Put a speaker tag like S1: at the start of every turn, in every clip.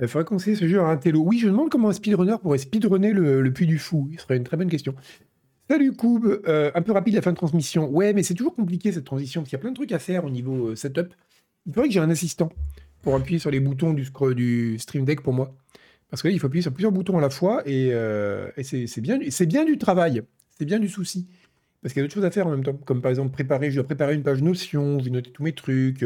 S1: Il faudrait conseiller ce jeu à un télo. Oui, je me demande comment un speedrunner pourrait speedrunner le, le Puy du Fou. Ce serait une très bonne question. Salut Koub, euh, un peu rapide la fin de transmission. Ouais, mais c'est toujours compliqué cette transition, parce qu'il y a plein de trucs à faire au niveau euh, setup. Il faudrait que j'ai un assistant pour appuyer sur les boutons du, Stream Deck pour moi. Parce que là, il faut appuyer sur plusieurs boutons à la fois, et, euh, c'est bien, bien du travail, c'est bien du souci. Parce qu'il y a d'autres choses à faire en même temps, comme par exemple préparer, je dois préparer une page Notion, je vais noter tous mes trucs.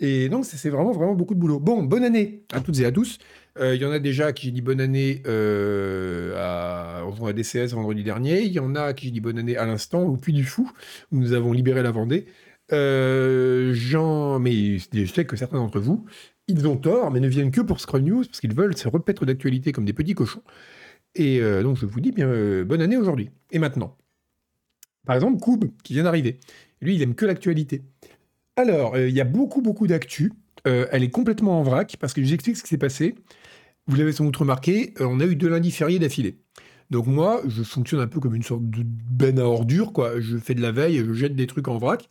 S1: Et donc, c'est vraiment, vraiment beaucoup de boulot. Bon, bonne année à toutes et à tous. Euh, il y en a déjà qui j'ai dit bonne année euh, à, à DCS vendredi dernier. Il y en a qui j'ai dit bonne année à l'instant, au Puy du Fou, où nous avons libéré la Vendée. Euh, Jean, mais je sais que certains d'entre vous, ils ont tort, mais ne viennent que pour Scroll News, parce qu'ils veulent se repaître d'actualité comme des petits cochons. Et donc, je vous dis bien bonne année aujourd'hui. Et maintenant Par exemple, Koub, qui vient d'arriver. Lui, il aime que l'actualité. Alors, il y a beaucoup, beaucoup d'actu. elle est complètement en vrac, parce que je vous explique ce qui s'est passé. Vous l'avez sans doute remarqué, euh, on a eu deux lundis fériés d'affilée. Donc moi, je fonctionne un peu comme une sorte de benne à ordures, quoi. Je fais de la veille, je jette des trucs en vrac.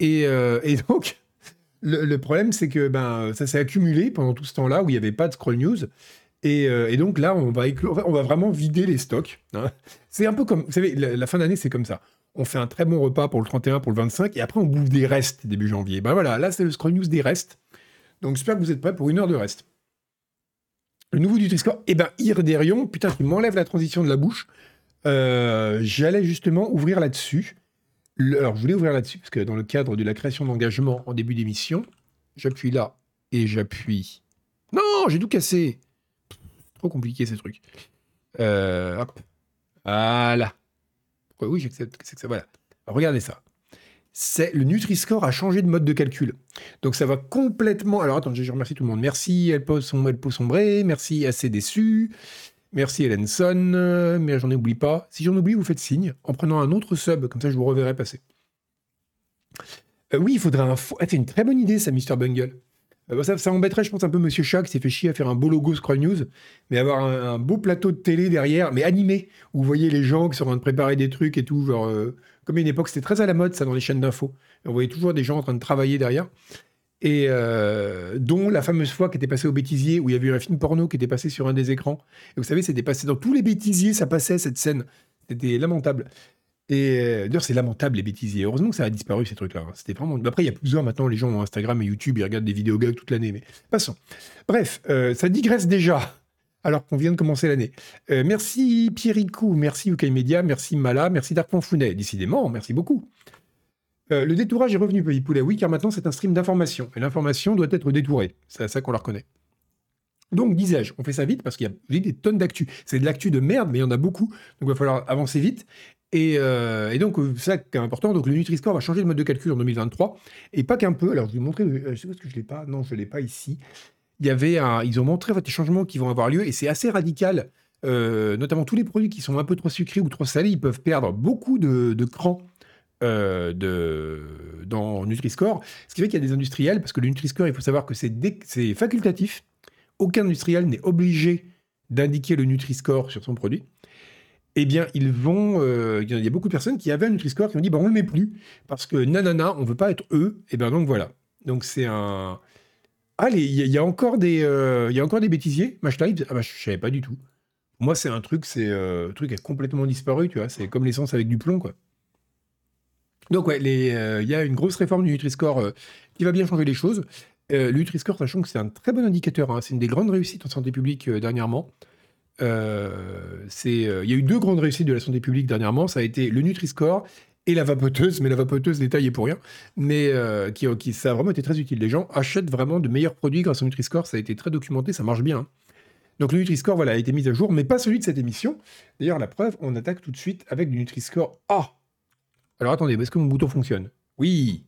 S1: Et, euh, donc, le, problème, c'est que ben, ça s'est accumulé pendant tout ce temps-là où il n'y avait pas de scroll news. Euh, et, donc là, on va, on va vraiment vider les stocks. Hein. C'est un peu comme, vous savez, la, fin d'année, c'est comme ça. On fait un très bon repas pour le 31, pour le 25, et après on bouffe des restes début janvier. Ben voilà, là c'est le scroll news des restes. Donc j'espère que vous êtes prêts pour une heure de reste. Le nouveau Nutri-Score, eh ben, Irderion, putain, tu m'enlèves la transition de la bouche. Euh, j'allais justement ouvrir là-dessus. Alors, je voulais ouvrir là-dessus, parce que dans le cadre de la création d'engagement en début d'émission, j'appuie là et j'appuie. Non, j'ai tout cassé. Trop compliqué ces trucs. Euh, hop. Voilà. Oui, j'accepte c'est ça. Voilà. regardez ça c'est le Nutri-Score a changé de mode de calcul. Donc ça va complètement. Alors attends, je remercie tout le monde. Merci Elle pose son, sombré. Merci assez déçu. Merci Ellenson. Mais j'en oublie pas. Si j'en oublie, vous faites signe en prenant un autre sub. Comme ça, je vous reverrai passer. Euh, oui, il faudrait un. Ah, c'est une très bonne idée, ça, Mr. Bungle. Euh, bah, ça, ça, embêterait, je pense, un peu Monsieur Chat qui s'est fait chier à faire un beau logo Scroll News, mais avoir un, beau plateau de télé derrière, mais animé, où vous voyez les gens qui sont en train de préparer des trucs et tout. Euh, comme à une époque, c'était très à la mode, ça, dans les chaînes d'infos. On voyait toujours des gens en train de travailler derrière. Et euh, dont la fameuse fois qui était passée au bêtisier, où il y avait eu un film porno qui était passé sur un des écrans. Et vous savez, c'était passé dans tous les bêtisiers, ça passait cette scène. C'était lamentable. Et euh, d'ailleurs, c'est lamentable les bêtisiers. Heureusement que ça a disparu ces trucs-là. Hein. Après, il y a plusieurs maintenant. Les gens ont Instagram et YouTube, ils regardent des vidéos gags toute l'année. Mais passons. Bref, euh, ça digresse déjà alors qu'on vient de commencer l'année. Euh, merci Pierricou, merci UK Media, merci Mala, merci Dark Founet. Décidément, merci beaucoup. Euh, le détourage est revenu, Petit. Oui, car maintenant c'est un stream d'information. Et l'information doit être détourée. C'est à ça qu'on la reconnaît. Donc, disais-je, on fait ça vite parce qu'il y a des tonnes d'actu. C'est de l'actu de merde, mais il y en a beaucoup. Donc, il va falloir avancer vite. Et, euh, donc, c'est ça qui est important. Donc, le Nutri-Score va changer de mode de calcul en 2023. Et pas qu'un peu. Alors, je vais vous montrer. Je ne sais pas ce que je l'ai pas. Non, je l'ai pas ici il y avait ils ont montré des changements qui vont avoir lieu et c'est assez radical. Euh, notamment tous les produits qui sont un peu trop sucrés ou trop salés, ils peuvent perdre beaucoup de, de cran euh, de, dans Nutri-Score. Ce qui fait qu'il y a des industriels, parce que le Nutri-Score, il faut savoir que c'est facultatif. Aucun industriel n'est obligé d'indiquer le Nutri-Score sur son produit. Eh bien. Euh, il y a beaucoup de personnes qui avaient un Nutri-Score qui ont dit bah, on le met plus parce que nanana, on veut pas être eux. Et eh bien, donc voilà. Donc, c'est un. Allez, il y, a encore des, euh, il y a encore des bêtisiers, Match Live Ah bah, je savais pas du tout. Moi, c'est un truc, c'est euh, un truc a complètement disparu, tu vois. C'est comme l'essence avec du plomb, quoi. Donc ouais, euh, il y a une grosse réforme du Nutri-Score qui va bien changer les choses. le Nutri-Score, sachant que c'est un très bon indicateur, hein, c'est une des grandes réussites en santé publique dernièrement. C'est, il y a eu deux grandes réussites de la santé publique dernièrement. Ça a été le Nutri-Score et la vapoteuse, mais la vapoteuse détaillée pour rien, mais euh, qui, qui, ça a vraiment été très utile. Les gens achètent vraiment de meilleurs produits grâce au Nutri-Score, ça a été très documenté, ça marche bien. Hein. Donc le Nutri-Score voilà, a été mis à jour, mais pas celui de cette émission. D'ailleurs, la preuve, on attaque tout de suite avec du Nutri-Score A. Alors attendez, est-ce que mon bouton fonctionne? Oui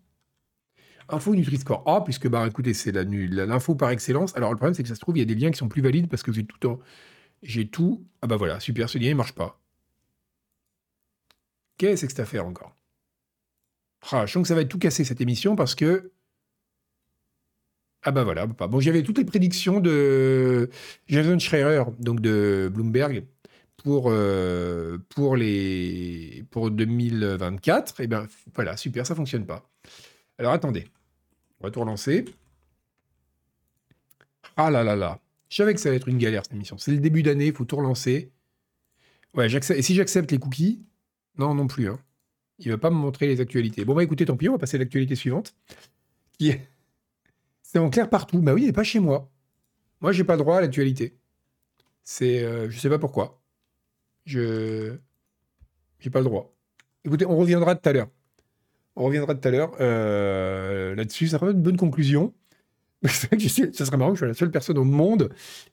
S1: Info Nutri-Score A, puisque bah écoutez, c'est l'info par excellence. Alors le problème, c'est que ça se trouve, il y a des liens qui sont plus valides parce que j'ai tout en... J'ai tout. Ah bah voilà, super, ce lien il marche pas. Qu'est-ce que c'est cette affaire encore? Ah, Je sens que ça va être tout cassé cette émission parce que. Ah bah voilà, bon j'avais toutes les prédictions de Jason Schreier, donc de Bloomberg, pour, euh, pour, les, pour 2024. Et bien voilà, super, ça fonctionne pas. Alors attendez, on va tout relancer. Ah là là là, Je savais que ça allait être une galère cette émission. C'est le début d'année, il faut tout relancer. Ouais. Et si j'accepte les cookies, non, non plus. Hein. Il va pas me montrer les actualités. Bon, bah écoutez, tant pis, on va passer à l'actualité suivante. Qui est. C'est en clair partout. Bah oui, mais pas chez moi. Moi, j'ai pas droit à l'actualité. C'est. Euh, je sais pas pourquoi. Je. J'ai pas le droit. Écoutez, on reviendra tout à l'heure. On reviendra tout à l'heure euh, là-dessus. Ça sera une bonne conclusion. Ça serait marrant que je sois la seule personne au monde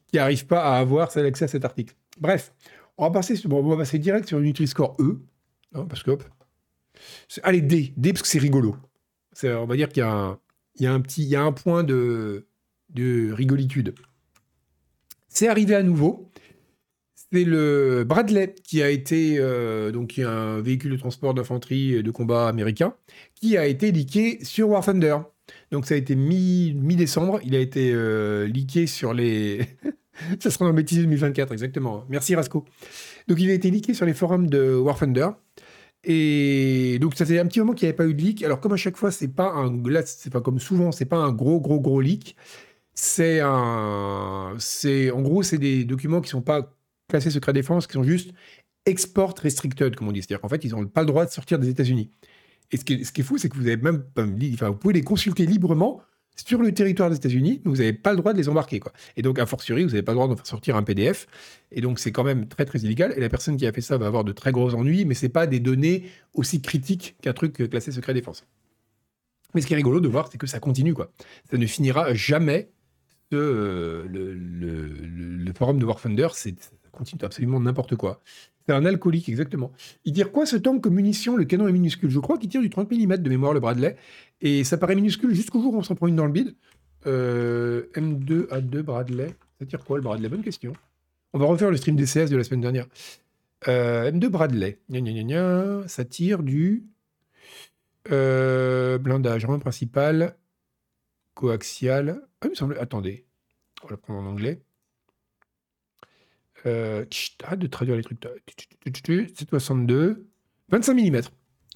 S1: qui n'arrive pas à avoir accès à cet article. Bref, on va passer, direct sur Nutri-Score E. Non, parce que hop. Allez, D. D parce que c'est rigolo. On va dire qu'il y, a un, petit, il y a un point de rigolitude. C'est arrivé à nouveau. C'est le Bradley qui a été euh, donc un véhicule de transport d'infanterie de combat américain qui a été leaké sur War Thunder. Donc ça a été mi-décembre, il a été euh, leaké sur les... ça sera dans bêtise 2024, exactement. Merci Rasco. Donc il a été leaké sur les forums de War Thunder. Et donc ça fait un petit moment qu'il n'y avait pas eu de leak. Alors comme à chaque fois, c'est pas un... C'est pas comme souvent, c'est pas un gros, gros, gros leak. C'est un... En gros, c'est des documents qui sont pas classés secret défense, qui sont juste export restricted, comme on dit. C'est-à-dire qu'en fait, ils n'ont pas le droit de sortir des États-Unis. Et ce qui est, fou, c'est que vous avez même, enfin, vous pouvez les consulter librement sur le territoire des États-Unis, mais vous n'avez pas le droit de les embarquer, quoi. Et donc, a fortiori, vous n'avez pas le droit de faire sortir un PDF. Et donc, c'est quand même très, très illégal. Et la personne qui a fait ça va avoir de très gros ennuis, mais c'est pas des données aussi critiques qu'un truc classé secret défense. Mais ce qui est rigolo de voir, c'est que ça continue, quoi. Ça ne finira jamais. Euh, le, le, forum de War Thunder, c'est continue absolument n'importe quoi. C'est un alcoolique, exactement. Il tire quoi ce tank comme munition? Le canon est minuscule. Je crois qu'il tire du 30 mm de mémoire, le Bradley. Et ça paraît minuscule jusqu'au jour où on s'en prend une dans le bide. Euh, M2 A2 Bradley. Ça tire quoi le Bradley? Bonne question. On va refaire le stream DCS de la semaine dernière. Euh, M2 Bradley. Ça tire du euh, blindage, arme principal, coaxial. Ah, il me semble. Attendez. On va le prendre en anglais. Euh, arrête de traduire les trucs. C'est 62. 25 mm.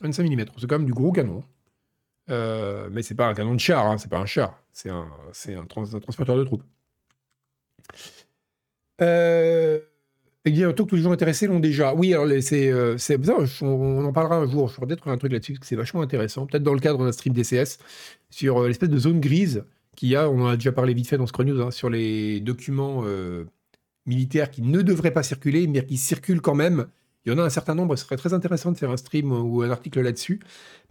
S1: 25 mm. C'est quand même du gros canon. Euh, mais c'est pas un canon de char, hein, c'est pas un char. C'est un, c'est un, transporteur de troupes. Euh, et bien, que tous les gens intéressés l'ont déjà. Oui, alors c'est, euh, c'est on, en parlera un jour. Je ferai peut-être un truc là-dessus, c'est vachement intéressant. Peut-être dans le cadre d'un stream DCS, sur euh, l'espèce de zone grise qu'il y a, on en a déjà parlé vite fait dans Scroll News, hein, sur les documents militaires qui ne devraient pas circuler, mais qui circulent quand même. Il y en a un certain nombre, ce serait très intéressant de faire un stream ou un article là-dessus,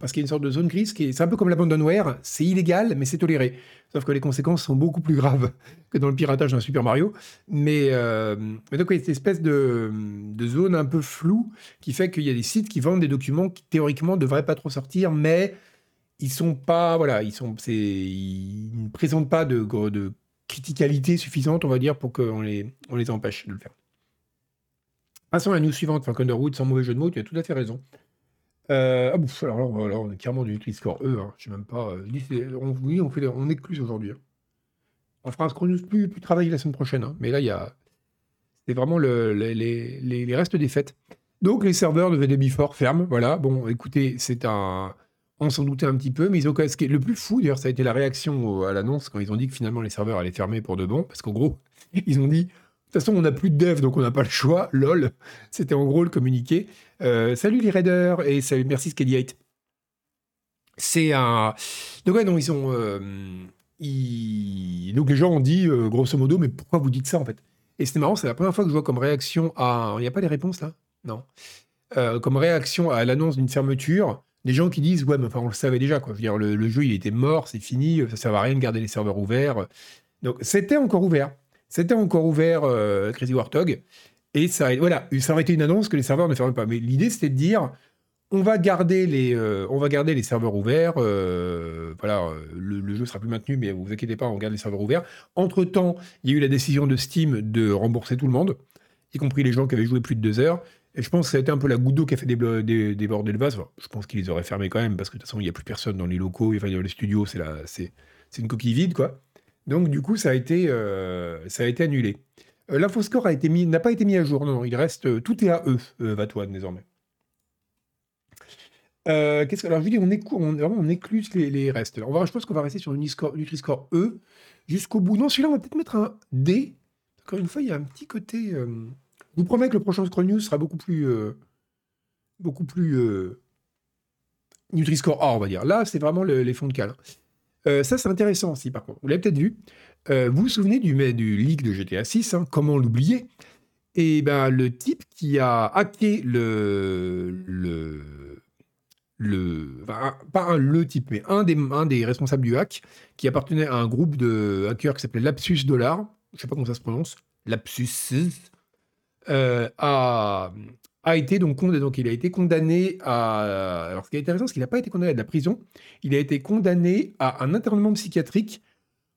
S1: parce qu'il y a une sorte de zone grise qui est, c'est un peu comme l'abandonware, c'est illégal, mais c'est toléré. Sauf que les conséquences sont beaucoup plus graves que dans le piratage d'un Super Mario. Mais, euh, donc, il y a cette espèce de, zone un peu floue qui fait qu'il y a des sites qui vendent des documents qui théoriquement ne devraient pas trop sortir, mais ils sont pas, voilà, ils sont, ils ne présentent pas de, de criticalité suffisante, on va dire, pour qu'on les, on les empêche de le faire. Passons à la news suivante, enfin, Underwood, sans mauvais jeu de mots, tu as tout à fait raison. Euh, ah, bouf, alors, on est carrément du score E, hein, je sais même pas. Euh, on, oui, on, fait, on est aujourd'hui. Hein. On fera un news plus, plus travaillé la semaine prochaine, hein. mais là, il y a. C'est vraiment le, les, les, restes des fêtes. Donc, les serveurs de VDB Before ferment. Voilà. Bon, écoutez, c'est un on s'en doutait un petit peu, mais ils ont ce qui le plus fou d'ailleurs, ça a été la réaction à l'annonce quand ils ont dit que finalement les serveurs allaient fermer pour de bon, parce qu'en gros, ils ont dit de toute façon, on n'a plus de dev, donc on n'a pas le choix. Lol. C'était en gros le communiqué. Euh, salut les raiders et salut, merci Skelly C'est un. Donc, ouais, non, ils ont. Euh, donc, les gens ont dit, euh, grosso modo, mais pourquoi vous dites ça en fait? Et c'est marrant, c'est la première fois que je vois comme réaction à. Il n'y a pas les réponses là Non. comme réaction à l'annonce d'une fermeture, des gens qui disent ouais mais enfin on le savait déjà quoi. Je veux dire le, jeu il était mort, c'est fini, ça sert à rien de garder les serveurs ouverts. Donc c'était encore ouvert, c'était encore ouvert euh, Crazy Warthog et ça voilà ça aurait été une annonce que les serveurs ne ferment pas. Mais l'idée c'était de dire on va garder les euh, serveurs ouverts. Euh, voilà le, le, jeu sera plus maintenu mais vous inquiétez pas on garde les serveurs ouverts. Entre temps il y a eu la décision de Steam de rembourser tout le monde, y compris les gens qui avaient joué plus de deux heures. Et je pense que ça a été un peu la goutte d'eau qui a fait déborder le vase. je pense qu'ils les auraient fermés quand même, parce que de toute façon, il n'y a plus personne dans les locaux, dans les studios, c'est, une coquille vide, quoi. Donc, du coup, ça a été, euh, annulé. Euh, L'infoscore n'a pas été mis à jour, non, il reste, euh, tout est à eux, euh, Vatoine, désormais. qu'est-ce que, alors, je dis, on, écou, on, on écluse les, restes. On va, je pense qu'on va rester sur Nutri-Score E jusqu'au bout. Non, celui-là, on va peut-être mettre un D, Encore une fois, il y a un petit côté. Vous promets que le prochain Scroll News sera beaucoup plus. beaucoup plus. Nutri-Score A, on va dire. Là, c'est vraiment les fonds de cale. ça, c'est intéressant aussi, par contre. Vous l'avez peut-être vu. vous vous souvenez du, leak de GTA 6, hein, comment l'oublier? Et ben, le type qui a hacké le, le, le, pas un le type, mais un des, un des responsables du hack, qui appartenait à un groupe de hackers qui s'appelait Lapsus Dollar, je sais pas comment ça se prononce, Lapsus, euh, a, a été donc condamné, donc il a été condamné à, alors ce qui est intéressant, c'est qu'il n'a pas été condamné à de la prison, il a été condamné à un internement psychiatrique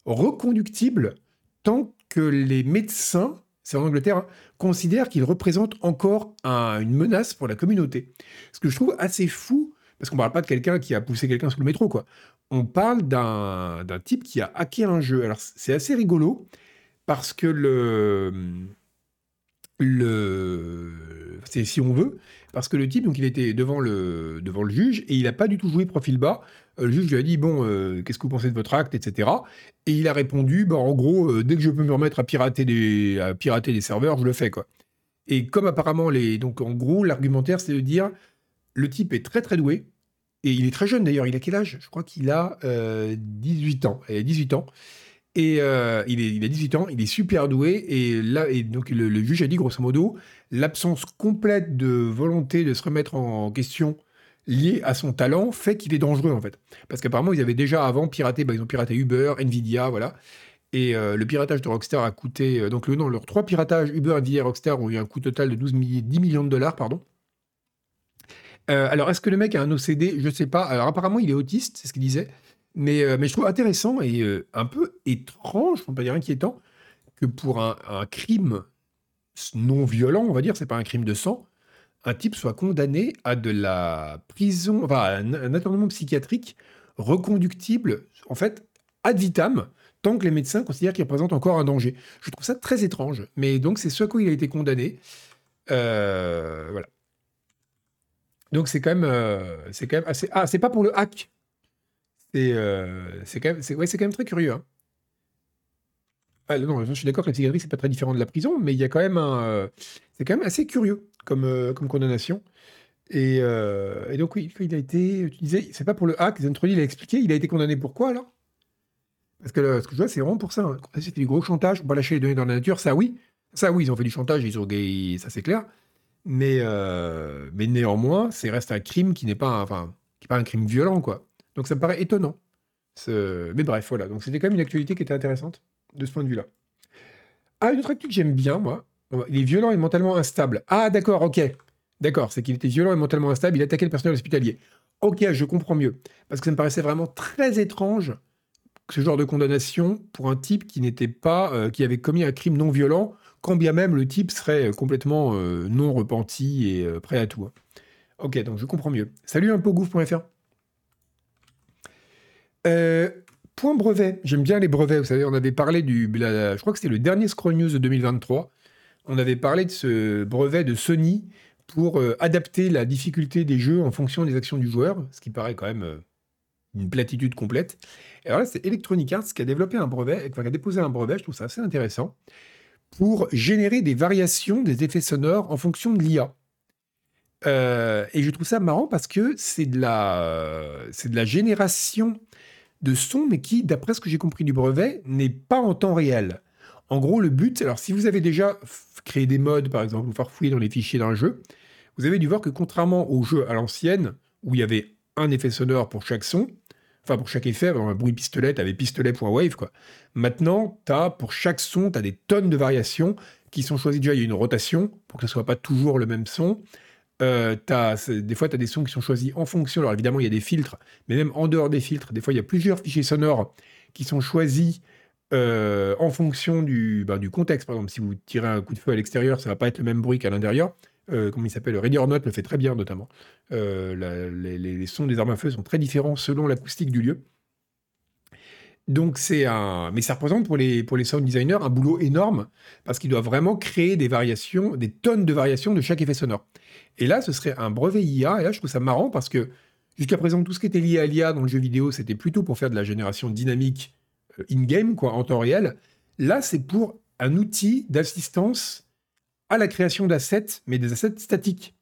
S1: reconductible tant que les médecins, c'est en Angleterre, hein, considèrent qu'il représente encore une menace pour la communauté. Ce que je trouve assez fou parce qu'on ne parle pas de quelqu'un qui a poussé quelqu'un sous le métro, quoi. On parle d'un type qui a hacké un jeu. Alors, c'est assez rigolo, parce que le. Le. C'est si on veut, parce que le type, donc, il était devant le, devant le juge et il n'a pas du tout joué profil bas. Euh, le juge lui a dit Bon, euh, qu'est-ce que vous pensez de votre acte, etc. Et il a répondu bah, En gros, euh, dès que je peux me remettre à pirater des, à pirater des serveurs, je le fais, quoi. Et comme apparemment, les, donc en gros, l'argumentaire, c'est de dire le type est très très doué. Et il est très jeune d'ailleurs. Il a quel âge? Je crois qu'il a 18 euh, ans. A 18 ans. Et euh, il, est, a 18 ans, il est super doué. Et donc le, juge a dit grosso modo, l'absence complète de volonté de se remettre en question liée à son talent fait qu'il est dangereux en fait. Parce qu'apparemment, ils avaient déjà avant piraté, bah, ils ont piraté Uber, Nvidia, voilà. Et euh, le piratage de Rockstar a coûté. donc, le, non, leurs trois piratages, Uber, Nvidia et Rockstar, ont eu un coût total de 12 10 millions de dollars, pardon. Euh, alors, est-ce que le mec a un OCD Je sais pas. Alors, apparemment, il est autiste, c'est ce qu'il disait. Mais, euh, mais je trouve intéressant et euh, un peu étrange, on peut dire inquiétant, que pour un, crime non violent, on va dire, c'est pas un crime de sang, un type soit condamné à de la prison, enfin, un, un internement psychiatrique reconductible, en fait, ad vitam, tant que les médecins considèrent qu'il représente encore un danger. Je trouve ça très étrange. Mais donc, c'est ce à quoi il a été condamné. voilà. Donc c'est quand même, euh, quand même assez. Ah, c'est pas pour le hack. C'est, euh, c'est quand même, ouais, quand même très curieux. Hein. Ah, non, je suis d'accord que la psychiatrie c'est pas très différent de la prison, mais il y a quand même un, euh, c'est quand même assez curieux comme, comme condamnation. Et, et, donc oui, il a été, tu disais, c'est pas pour le hack. Zentroli il a expliqué, il a été condamné pour quoi alors? Parce que ce que je vois, c'est vraiment pour ça. Hein. C'était du gros chantage pour pas lâcher les données dans la nature. Ça oui, ça oui, ils ont fait du chantage, ils ont, ça c'est clair. Mais, euh, mais néanmoins, c'est reste un crime qui n'est pas, enfin, pas un crime violent, quoi. Donc ça me paraît étonnant. Mais bref, voilà. Donc c'était quand même une actualité qui était intéressante de ce point de vue-là. Ah, une autre actu que j'aime bien, moi. Il est violent et mentalement instable. Ah, d'accord, ok. D'accord, c'est qu'il était violent et mentalement instable. Il attaquait le personnel hospitalier. Ok, je comprends mieux. Parce que ça me paraissait vraiment très étrange ce genre de condamnation pour un type qui n'était pas, euh, qui avait commis un crime non violent quand bien même le type serait complètement euh, non repenti et euh, prêt à tout. Hein. Ok, donc je comprends mieux. Salut unpogouf.fr. Euh, point brevet. J'aime bien les brevets. Vous savez, on avait parlé du. je crois que c'était le dernier Scroll News de 2023. On avait parlé de ce brevet de Sony pour adapter la difficulté des jeux en fonction des actions du joueur, ce qui paraît quand même une platitude complète. Et alors là, c'est Electronic Arts qui a développé un brevet, qui a déposé un brevet. Je trouve ça assez intéressant pour générer des variations des effets sonores en fonction de l'IA. Euh, et je trouve ça marrant parce que c'est de c'est de la génération de sons, mais qui, d'après ce que j'ai compris du brevet, n'est pas en temps réel. En gros, le but, alors si vous avez déjà créé des modes, par exemple, ou farfouiller dans les fichiers d'un jeu, vous avez dû voir que contrairement au jeu à l'ancienne, où il y avait un effet sonore pour chaque son, Enfin, pour chaque effet, un bruit pistolet, tu avais pistolet.wave, quoi. Maintenant, as, pour chaque son, tu as des tonnes de variations qui sont choisies. Déjà, il y a une rotation pour que ce soit pas toujours le même son. Euh, des fois, tu as des sons qui sont choisis en fonction. Alors, évidemment, il y a des filtres, mais même en dehors des filtres, des fois, il y a plusieurs fichiers sonores qui sont choisis euh, en fonction du, ben, du contexte. Par exemple, si vous tirez un coup de feu à l'extérieur, ça va pas être le même bruit qu'à l'intérieur. Euh, comment il s'appelle? Ready or Not le fait très bien, notamment. Euh, les, sons des armes à feu sont très différents selon l'acoustique du lieu. Donc c'est un, mais ça représente pour les pour les sound designers un boulot énorme parce qu'ils doivent vraiment créer des variations, des tonnes de variations de chaque effet sonore. Et là, ce serait un brevet IA. Et là, je trouve ça marrant parce que jusqu'à présent, tout ce qui était lié à l'IA dans le jeu vidéo, c'était plutôt pour faire de la génération dynamique euh, in-game, quoi, en temps réel. Là, c'est pour un outil d'assistance à la création d'assets, mais des assets statiques.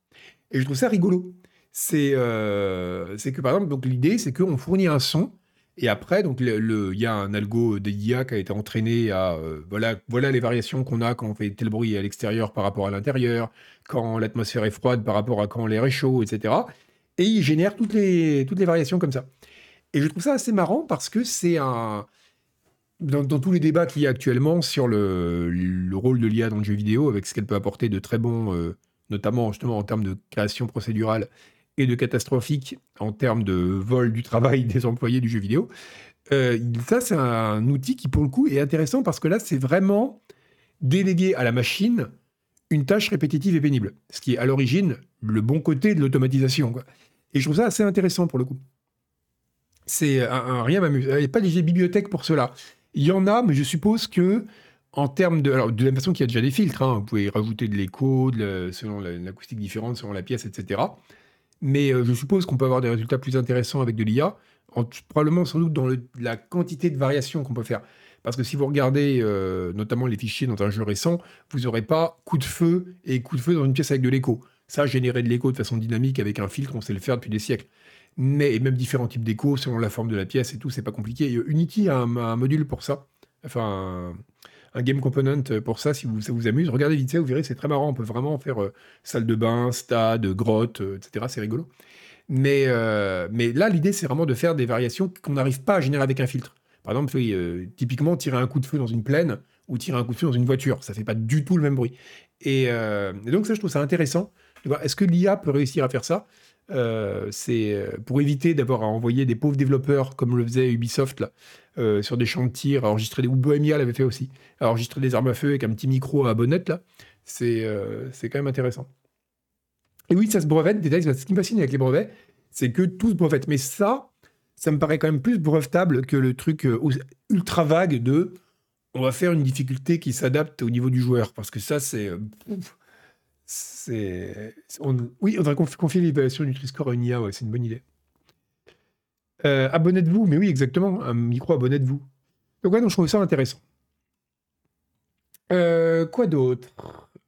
S1: Et je trouve ça rigolo. C'est euh, que, par exemple, donc l'idée, c'est qu'on fournit un son, et après, donc il y a un algo de qui a été entraîné à euh, voilà, voilà les variations qu'on a quand on fait tel bruit à l'extérieur par rapport à l'intérieur, quand l'atmosphère est froide par rapport à quand l'air est chaud, etc. Et il génère toutes les, toutes les variations comme ça. Et je trouve ça assez marrant parce que c'est un. Dans, tous les débats qu'il y a actuellement sur le, le rôle de l'IA dans le jeu vidéo, avec ce qu'elle peut apporter de très bon, euh, notamment justement en termes de création procédurale et de catastrophique en termes de vol du travail des employés du jeu vidéo. Euh, ça, c'est un outil qui, pour le coup, est intéressant parce que là, c'est vraiment déléguer à la machine une tâche répétitive et pénible. Ce qui est à l'origine le bon côté de l'automatisation. Et je trouve ça assez intéressant pour le coup. C'est un, rien m'amuse. Il n'y a pas des bibliothèques pour cela. Il y en a, mais je suppose que en termes de. Alors, de la même façon qu'il y a déjà des filtres, hein, vous pouvez rajouter de l'écho, selon l'acoustique différente, selon la pièce, etc. Mais euh, je suppose qu'on peut avoir des résultats plus intéressants avec de l'IA, probablement sans doute dans la quantité de variations qu'on peut faire. Parce que si vous regardez euh, notamment les fichiers dans un jeu récent, vous n'aurez pas coup de feu et coup de feu dans une pièce avec de l'écho. Ça, générer de l'écho de façon dynamique avec un filtre, on sait le faire depuis des siècles. Mais et même différents types d'écho selon la forme de la pièce et tout, c'est pas compliqué. Unity a un, module pour ça. Enfin, un game component pour ça, si vous, ça vous amuse. Regardez vite ça, vous verrez, c'est très marrant. On peut vraiment faire euh, salle de bain, stade, grotte, euh, etc. C'est rigolo. Mais, euh, mais là, l'idée, c'est vraiment de faire des variations qu'on n'arrive pas à générer avec un filtre. Par exemple, typiquement, tirer un coup de feu dans une plaine ou tirer un coup de feu dans une voiture. Ça fait pas du tout le même bruit. Et, donc, ça, je trouve ça intéressant. Est-ce que l'IA peut réussir à faire ça? C'est pour éviter d'avoir à envoyer des pauvres développeurs, comme le faisait Ubisoft, euh, sur des champs de tir, enregistrer des... ou Bohemia l'avait fait aussi, enregistrer des armes à feu avec un petit micro à bonnette, là, c'est euh, quand même intéressant. Et oui, ça se brevette, ce qui me fascine avec les brevets, c'est que tout se brevette. Mais ça, ça me paraît quand même plus brevetable que le truc euh, ultra vague de on va faire une difficulté qui s'adapte au niveau du joueur. Parce que ça, c'est. Oui, on devrait confier l'évaluation du Triscore à une IA, ouais, c'est une bonne idée. Euh, abonnez-vous, mais oui, exactement, un micro, abonnez-vous. Donc, ouais, donc, je trouve ça intéressant. Euh, quoi d'autre?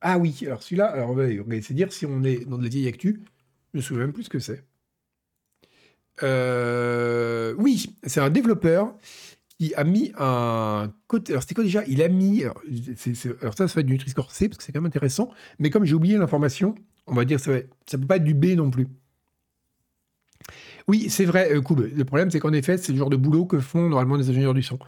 S1: Ah oui, alors celui-là, alors on va, essayer de dire si on est dans de la vieille actu. Je me souviens même plus ce que c'est. Euh, oui, c'est un développeur qui a mis un côté. Alors, c'était quoi déjà Il a mis. Alors, ça, ça va être du Nutri-Score C, parce que c'est quand même intéressant. Mais comme j'ai oublié l'information, on va dire ça, va, ça peut pas être du B non plus. Oui, c'est vrai, euh, Le problème, c'est qu'en effet, c'est le genre de boulot que font normalement les ingénieurs du son.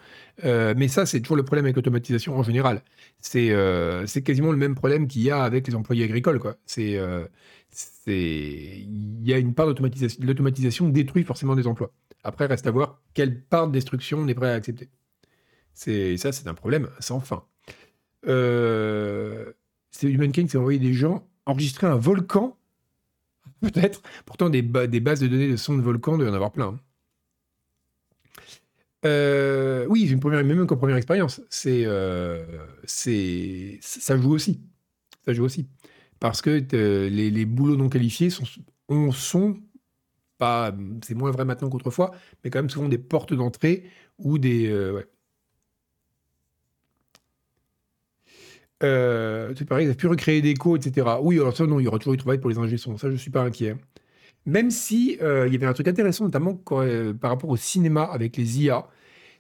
S1: Euh, mais ça, c'est toujours le problème avec l'automatisation en général. C'est euh, quasiment le même problème qu'il y a avec les employés agricoles. Quoi. C'est, euh, il y a une part d'automatisation. L'automatisation détruit forcément des emplois. Après, reste à voir quelle part de destruction on est prêt à accepter. C'est, ça, c'est un problème sans fin. c'est Human King qui a envoyé des gens enregistrer un volcan peut-être. Pourtant, des, bases de données de sons de volcans, doit y en avoir plein. Hein. Euh, oui, une première, même comme première expérience, c'est, euh, c'est, ça joue aussi. Ça joue aussi. Parce que euh, les, boulots non qualifiés sont, on, sont pas, c'est moins vrai maintenant qu'autrefois, mais quand même souvent des portes d'entrée ou des, ouais, Euh, c'est pareil, ils pu recréer des co, etc. Oui, alors ça, non, il y aura toujours du travail pour les ingé Ça, je ne suis pas inquiet. Même si euh, il y avait un truc intéressant, notamment euh, par rapport au cinéma avec les IA.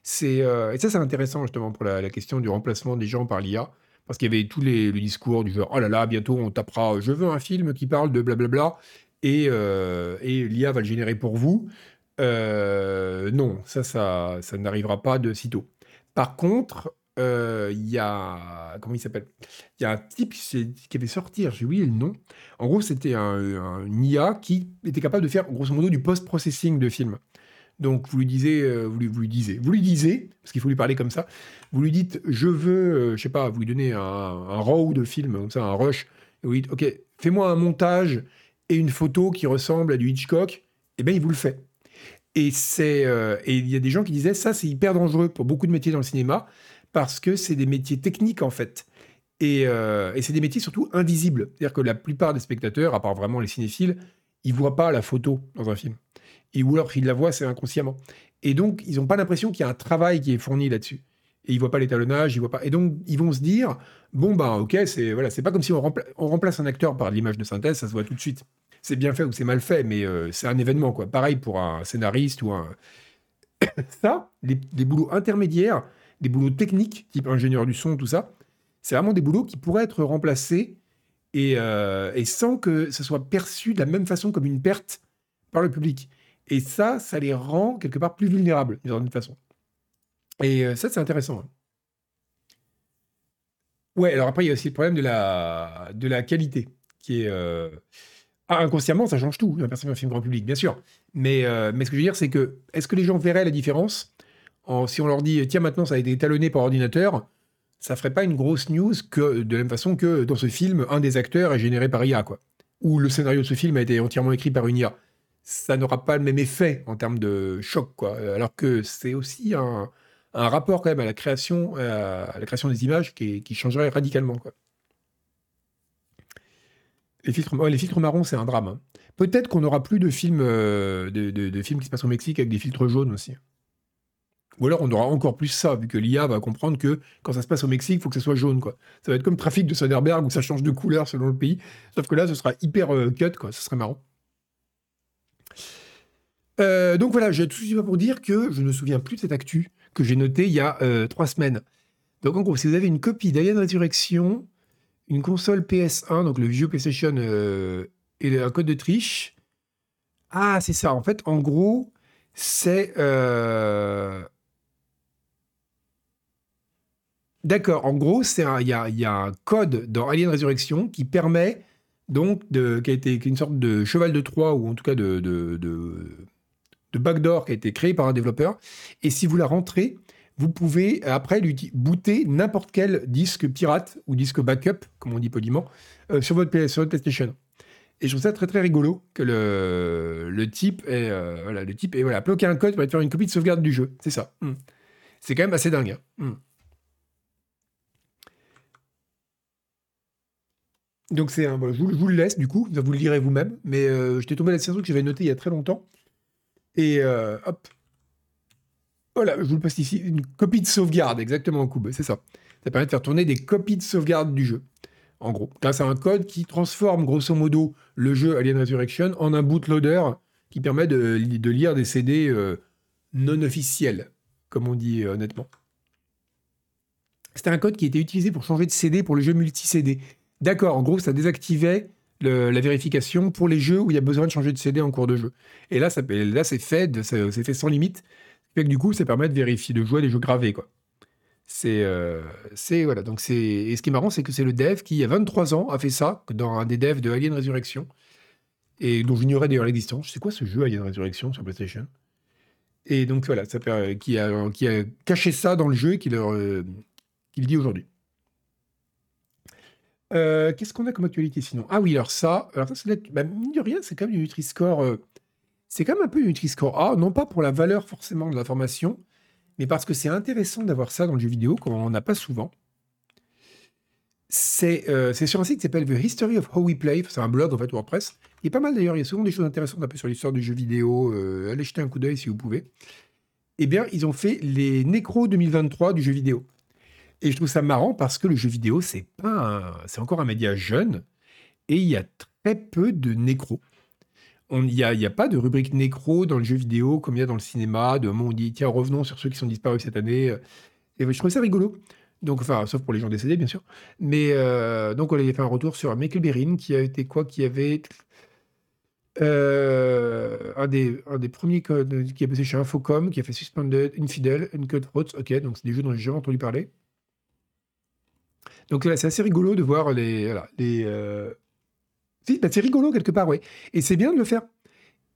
S1: C'est, et ça, c'est intéressant justement pour la, question du remplacement des gens par l'IA. Parce qu'il y avait tous les, discours du genre, oh là là, bientôt on tapera, je veux un film qui parle de blablabla, et, et l'IA va le générer pour vous. non, ça, ça, ça n'arrivera pas de sitôt. Par contre, euh, il y a. Comment il s'appelle? Il y a un type qui, avait sorti, j'ai oublié le nom. En gros, c'était un, IA qui était capable de faire, grosso modo, du post-processing de films. Donc, vous lui disiez, euh, vous, lui, disiez, vous lui disiez, parce qu'il faut lui parler comme ça, vous lui dites, je veux, euh, je sais pas, vous lui donnez un, un de film, comme ça, un rush, et vous lui dites, ok, fais-moi un montage et une photo qui ressemble à du Hitchcock, et eh bien, il vous le fait. Et c'est, et il y a des gens qui disaient, ça, c'est hyper dangereux pour beaucoup de métiers dans le cinéma, parce que c'est des métiers techniques en fait. Euh, et, c'est des métiers surtout invisibles. C'est-à-dire que la plupart des spectateurs, à part vraiment les cinéphiles, ils voient pas la photo dans un film. Et ou alors s'ils la voient, c'est inconsciemment. Et donc, ils n'ont pas l'impression qu'il y a un travail qui est fourni là-dessus. et ils voient pas l'étalonnage, ils voient pas. Et donc, ils vont se dire, bon, bah, ok, c'est voilà, c'est pas comme si on, remplace un acteur par l'image de synthèse, ça se voit tout de suite. C'est bien fait ou c'est mal fait, mais euh, c'est un événement, quoi. Pareil pour un scénariste ou un. ça, des boulots intermédiaires, des boulots techniques, type ingénieur du son, tout ça, c'est vraiment des boulots qui pourraient être remplacés et, euh, et sans que ça soit perçu de la même façon comme une perte par le public. Et ça, ça les rend quelque part plus vulnérables, d'une certaine façon. Et euh, ça, c'est intéressant. Hein. Ouais, alors après, il y a aussi le problème de la, qualité, qui. Euh, ah, inconsciemment, ça change tout, la d'un film grand public, bien sûr. Mais, euh, mais ce que je veux dire, c'est que, est-ce que les gens verraient la différence en, si on leur dit, tiens, maintenant, ça a été étalonné par ordinateur, ça ferait pas une grosse news que, de la même façon que dans ce film, un des acteurs est généré par IA, quoi. Ou le scénario de ce film a été entièrement écrit par une IA. Ça n'aura pas le même effet en termes de choc, quoi. Alors que c'est aussi un, rapport quand même à la création, euh, à la création des images qui, changerait radicalement. Quoi. Les filtres, les filtres marrons, c'est un drame. Hein. Peut-être qu'on n'aura plus de films, euh, de, films qui se passent au Mexique avec des filtres jaunes aussi. Ou alors on aura encore plus ça, vu que l'IA va comprendre que quand ça se passe au Mexique, il faut que ça soit jaune. Quoi. Ça va être comme Trafic de Soderbergh où ça change de couleur selon le pays. Sauf que là, ce sera hyper euh, cut, quoi. Ce serait marrant. Donc voilà, j'ai tout ça pour dire que je ne me souviens plus de cette actu que j'ai noté il y a euh, trois semaines. Donc en gros, si vous avez une copie d'Alien Resurrection, une console PS1, donc le vieux PlayStation euh, et un code de triche. Ah, c'est ça. En fait, en gros, c'est. Euh, d'accord. En gros, il y a, un code dans Alien Resurrection qui permet donc de qui a été une sorte de cheval de Troie ou en tout cas de de backdoor qui a été créé par un développeur. Et si vous la rentrez, vous pouvez après booter n'importe quel disque pirate ou disque backup, comme on dit poliment, euh, sur, votre, sur, votre, PlayStation. Et je trouve ça très très rigolo que le, le type est euh, voilà, le type est voilà bloqué un code pour faire une copie de sauvegarde du jeu. C'est ça. Hmm. C'est quand même assez dingue. Hein. Hmm. Donc c'est un, je, vous, le laisse du coup, vous le lirez vous-même. Mais euh, j'étais tombé là-dessus que j'avais noté il y a très longtemps. Et euh, hop. Voilà, je vous le passe ici. Une copie de sauvegarde, exactement, Cube. C'est ça. Ça permet de faire tourner des copies de sauvegarde du jeu. En gros, grâce à un code qui transforme grosso modo le jeu Alien Resurrection en un bootloader qui permet de, lire des CD euh, non officiels, comme on dit euh, honnêtement. C'était un code qui était utilisé pour changer de CD pour le jeu multi-CD. D'accord, en gros, ça désactivait la vérification pour les jeux où il y a besoin de changer de CD en cours de jeu. Et là, ça, là c'est fait, c'est fait sans limite. Du coup, ça permet de vérifier, de jouer des jeux gravés, quoi. Euh, c'est voilà. Donc c'est, et ce qui est marrant, c'est que c'est le dev qui, il y a 23 ans, a fait ça dans un des devs de Alien Resurrection, et dont j'ignorais d'ailleurs l'existence. C'est quoi ce jeu Alien Resurrection sur PlayStation? Et donc voilà, qui a, qui a caché ça dans le jeu et qui, euh, qui le dit aujourd'hui. Euh, qu'est-ce qu'on a comme actualité sinon? Ah oui, alors ça, ça, c'est bah, mine de rien, c'est quand même du. Euh, c'est quand même un peu du Nutri-Score A, non pas pour la valeur forcément de l'information, mais parce que c'est intéressant d'avoir ça dans le jeu vidéo, comme on n'en a pas souvent. Euh, c'est sur un site qui s'appelle The History of How We Play, c'est un blog en fait WordPress. Il est pas mal d'ailleurs, il y a souvent des choses intéressantes un peu sur l'histoire du jeu vidéo. allez jeter un coup d'œil si vous pouvez. Eh bien, ils ont fait les Necro 2023 du jeu vidéo. Et je trouve ça marrant parce que le jeu vidéo, c'est pas c'est encore un média jeune et il y a très peu de nécro. Il n'y a, y a, pas de rubrique nécro dans le jeu vidéo comme il y a dans le cinéma, de on dit tiens, revenons sur ceux qui sont disparus cette année. Et je trouve ça rigolo. Donc, enfin, sauf pour les gens décédés, bien sûr. Mais euh, donc, on avait fait un retour sur Michael Berin, qui a été quoi Qui avait euh, un, des, un des premiers qui a passé chez Infocom, qui a fait Suspended, Infidel, Uncut Throats. Ok, donc c'est des jeux dont j'ai jamais entendu parler. Donc c'est assez rigolo de voir les. Voilà, les euh, bah, c'est rigolo quelque part, oui. Et c'est bien de le faire.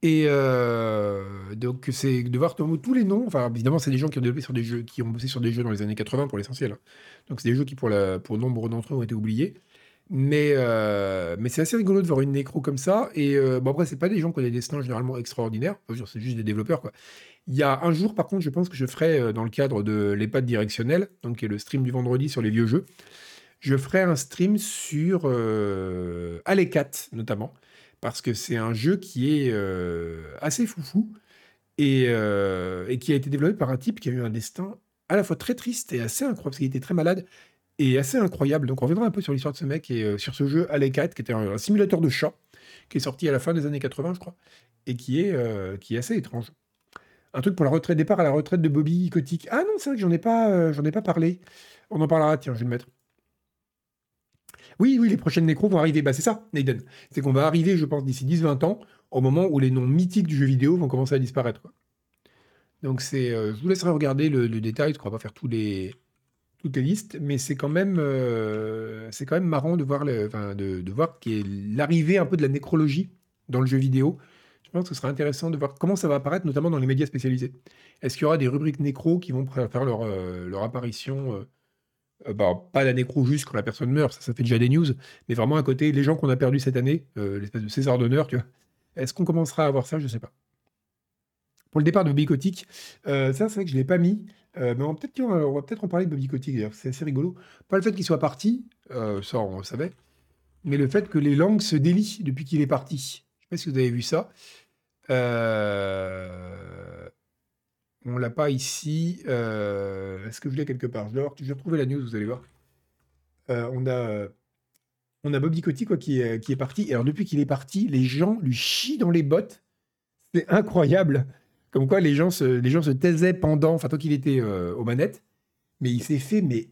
S1: Et euh, donc c'est de voir tous les noms. Enfin, évidemment, c'est des gens qui ont développé sur des jeux, qui ont bossé sur des jeux dans les années 80 pour l'essentiel. Hein. Donc c'est des jeux qui, pour, la, pour nombre d'entre eux, ont été oubliés. Mais, euh, mais c'est assez rigolo de voir une nécro comme ça. Et bon, après, c'est pas des gens qui ont des destins généralement extraordinaires. C'est juste des développeurs, quoi. Il y a un jour, par contre, je pense que je ferai dans le cadre de l'EHPAD directionnel, donc qui est le stream du vendredi sur les vieux jeux je ferai un stream sur euh, 4 notamment, parce que c'est un jeu qui est euh, assez foufou et, euh, et, qui a été développé par un type qui a eu un destin à la fois très triste et assez incroyable, parce qu'il était très malade et assez incroyable. Donc on reviendra un peu sur l'histoire de ce mec et euh, sur ce jeu Alley Cat, qui était un, simulateur de chat, qui est sorti à la fin des années 80, je crois, et qui est, assez étrange. Un truc pour la retraite, départ à la retraite de Bobby Kotick. Ah non, c'est vrai que j'en ai, j'en ai pas parlé. On en parlera, tiens, je vais le mettre. Oui, oui, les prochaines nécros vont arriver. Bah, c'est ça, Naden. C'est qu'on va arriver, je pense, d'ici 10-20 ans, au moment où les noms mythiques du jeu vidéo vont commencer à disparaître. Donc, c'est, je vous laisserai regarder le, détail, parce qu'on va pas faire tous les, toutes les listes, mais c'est quand même, euh, quand même marrant de voir, de, voir l'arrivée un peu de la nécrologie dans le jeu vidéo. Je pense que ce sera intéressant de voir comment ça va apparaître, notamment dans les médias spécialisés. Est-ce qu'il y aura des rubriques nécro qui vont faire leur, euh, leur apparition euh, bah, Pas la nécro juste quand la personne meurt, ça, ça fait déjà des news, mais vraiment à côté, les gens qu'on a perdus cette année, l'espèce de César d'honneur, tu vois. Est-ce qu'on commencera à avoir ça? Je ne sais pas. Pour le départ de Bicotique, ça, c'est vrai que je ne l'ai pas mis. Euh, mais on, va peut-être en parler de Bobby Kotick, d'ailleurs, c'est assez rigolo. Pas le fait qu'il soit parti, euh, ça on le savait, mais le fait que les langues se délient depuis qu'il est parti. Je ne sais pas si vous avez vu ça. Euh... On l'a pas ici. Euh, est-ce que je l'ai quelque part? Je vais retrouver la news, vous allez voir. on a, on a qui, est, parti. Et alors depuis qu'il est parti, les gens lui chient dans les bottes. C'est incroyable. Comme quoi, les gens se, taisaient pendant, enfin, tant qu'il était euh, aux manettes, mais il s'est fait, mais,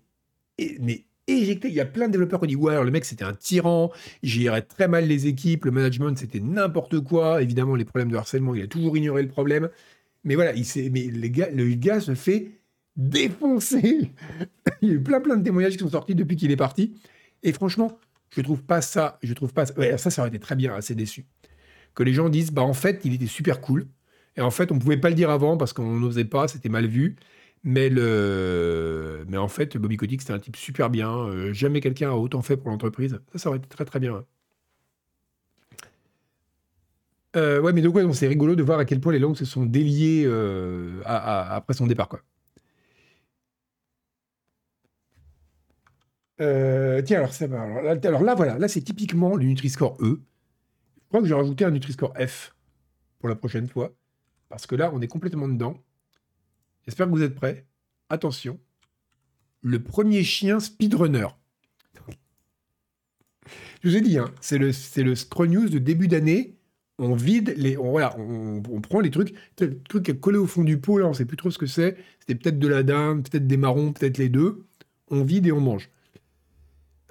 S1: mais éjecté. Il y a plein de développeurs qui ont dit Ouais, le mec, c'était un tyran, gérait très mal les équipes, le management, c'était n'importe quoi. Évidemment, les problèmes de harcèlement, il a toujours ignoré le problème. Mais voilà, il mais le gars se fait défoncer. il y a eu plein, plein de témoignages qui sont sortis depuis qu'il est parti. Et franchement, je trouve pas ça, je trouve pas ça, ça, ça aurait été très bien, assez déçu. Que les gens disent, bah en fait, il était super cool. Et en fait, on ne pouvait pas le dire avant parce qu'on n'osait pas, c'était mal vu. Mais, le... mais en fait, Bobby Kotick, c'était un type super bien. Euh, jamais quelqu'un a autant fait pour l'entreprise. Ça, ça aurait été très très bien. Euh, ouais, mais donc, ouais, c'est rigolo de voir à quel point les langues se sont déliées euh, après son départ. Quoi. tiens, alors, ça va. Alors, là, voilà, là, c'est typiquement le Nutri-Score E. Je crois que j'ai rajouté un Nutri-Score F pour la prochaine fois. Parce que là, on est complètement dedans. J'espère que vous êtes prêts. Attention. Le premier chien speedrunner. Je vous ai dit, hein, c'est le, le Scroll News de début d'année. On vide les. On, voilà, on, prend les trucs. Le truc est collé au fond du pot, là, on sait plus trop ce que c'est. C'était peut-être de la dinde, peut-être des marrons, peut-être les deux. On vide et on mange.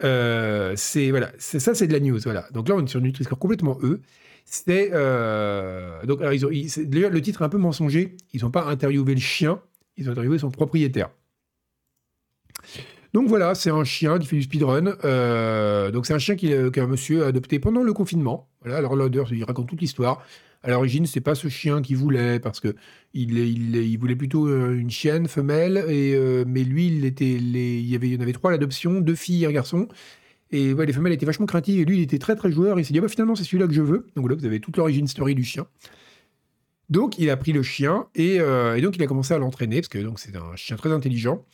S1: Euh, c'est voilà, c'est ça, c'est de la news. Voilà. Donc là, on est sur Nutri-Score complètement E. C'est euh, donc le titre est un peu mensonger. Ils n'ont pas interviewé le chien, ils ont interviewé son propriétaire. Donc voilà, c'est un chien qui fait du speedrun. Euh, donc c'est un chien qu'un monsieur a adopté pendant le confinement. Voilà, alors l'odeur, il raconte toute l'histoire. À l'origine, c'est pas ce chien qu'il voulait parce que il, voulait plutôt euh, une chienne femelle et mais lui, il y en avait trois à l'adoption, deux filles et un garçon. Et ouais, les femelles étaient vachement craintives. Et lui, il était très très joueur. Il s'est dit, ah bah, finalement, c'est celui-là que je veux. Donc là, vous avez toute l'origine story du chien. Donc, il a pris le chien et, euh, donc il a commencé à l'entraîner parce que donc c'est un chien très intelligent.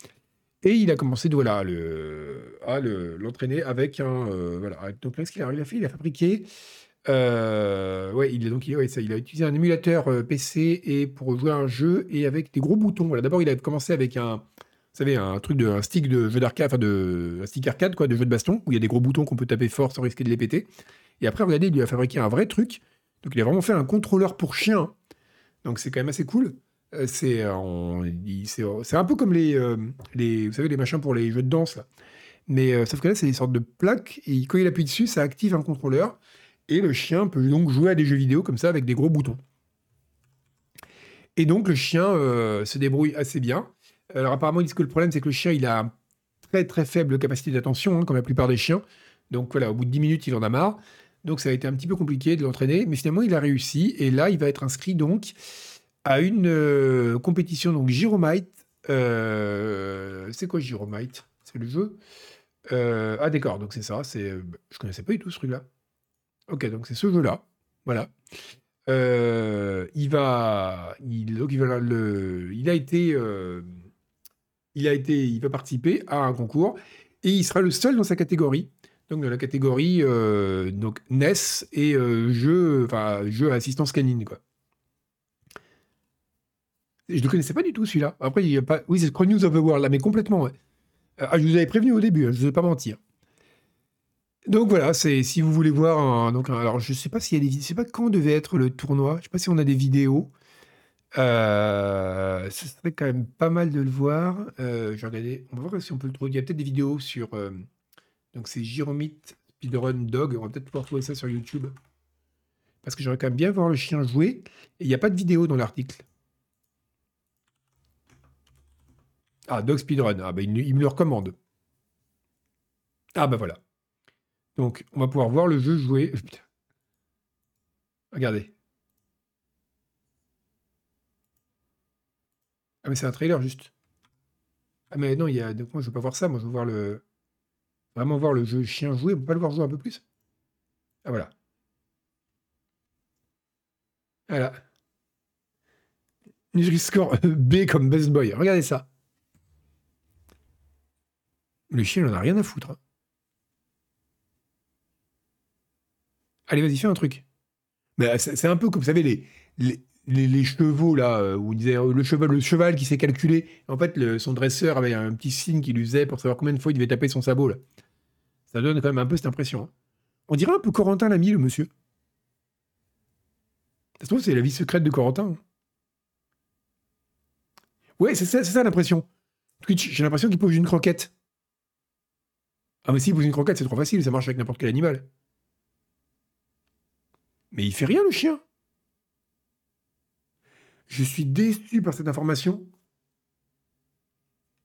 S1: Et il a commencé voilà, à l'entraîner avec un. Euh, voilà. Donc là, ce qu'il a, fait, il a fabriqué. Euh, ouais, il, donc, il, a utilisé un émulateur PC et pour jouer à un jeu et avec des gros boutons. Voilà. D'abord, il a commencé avec un, vous savez, un truc de un stick de jeu d'arcade, enfin de un stick arcade quoi, de jeu de baston où il y a des gros boutons qu'on peut taper fort sans risquer de les péter. Et après, regardez, il lui a fabriqué un vrai truc. Donc il a vraiment fait un contrôleur pour chien. Donc c'est quand même assez cool. Euh, c'est c'est un peu comme les, euh, les vous savez les machins pour les jeux de danse. Mais euh, sauf que là c'est des sortes de plaques et quand il appuie dessus, ça active un contrôleur et le chien peut donc jouer à des jeux vidéo comme ça avec des gros boutons. Et donc le chien se débrouille assez bien. Alors apparemment, ils disent que le problème, c'est que le chien, il a très très faible capacité d'attention, hein, comme la plupart des chiens. Donc voilà, au bout de 10 minutes, il en a marre. Donc ça a été un petit peu compliqué de l'entraîner, mais finalement, il a réussi. Et là, il va être inscrit donc à une euh, compétition, donc Giromite. Euh, c'est quoi Giromite C'est le jeu? Euh, Ah d'accord, donc c'est ça. C'est, je connaissais pas du tout ce truc-là. Ok, donc c'est ce jeu-là. Voilà. il va, donc il a été il a été, il va participer à un concours et il sera le seul dans sa catégorie. Donc dans la catégorie euh, donc NES et euh, jeu, enfin jeu assistance canine quoi. Je ne connaissais pas du tout celui-là. Après, il y a pas. Oui, c'est News of the World, là, mais complètement. Euh, ah, je vous avais prévenu au début, hein, je ne vais pas mentir. Donc voilà, c'est si vous voulez voir donc alors je sais pas s'il y a des je sais pas quand devait être le tournoi, je sais pas si on a des vidéos. Euh, ce serait quand même pas mal de le voir. Euh, je vais on va voir si on peut le trouver. Il y a peut-être des vidéos sur, euh, donc c'est Jéromite Speedrun Dog, on va peut-être pouvoir trouver ça sur YouTube. Parce que j'aurais quand même bien voir le chien jouer et il n'y a pas de vidéo dans l'article. Ah, Dog Speedrun, ah bah il me le recommande. Ah bah voilà. Donc, on va pouvoir voir le jeu jouer. Regardez. Ah, mais c'est un trailer juste. Ah, mais non, il y a. Donc, moi, je veux pas voir ça. Moi, je veux voir le. Vraiment voir le jeu chien jouer. On peut pas le voir jouer un peu plus? Ah, voilà. Voilà. Nutri-Score B comme Best Boy. Regardez ça. Le chien, il en a rien à foutre. Hein. Allez, vas-y, fais un truc. Mais c'est un peu comme, vous savez, les, les, chevaux, là, euh, où on disait euh, le cheval, le cheval qui s'est calculé. En fait, son dresseur avait un petit signe qui lui faisait pour savoir combien de fois il devait taper son sabot, là. Ça donne quand même un peu cette impression. Hein. On dirait un peu Corentin l'ami, le monsieur. Ça se trouve, c'est la vie secrète de Corentin. Hein. Ouais, c'est ça, l'impression. Twitch, j'ai l'impression qu'il pose une croquette. Ah, mais s'il pose une croquette, c'est trop facile, ça marche avec n'importe quel animal. Mais il fait rien, le chien. Je suis déçu par cette information.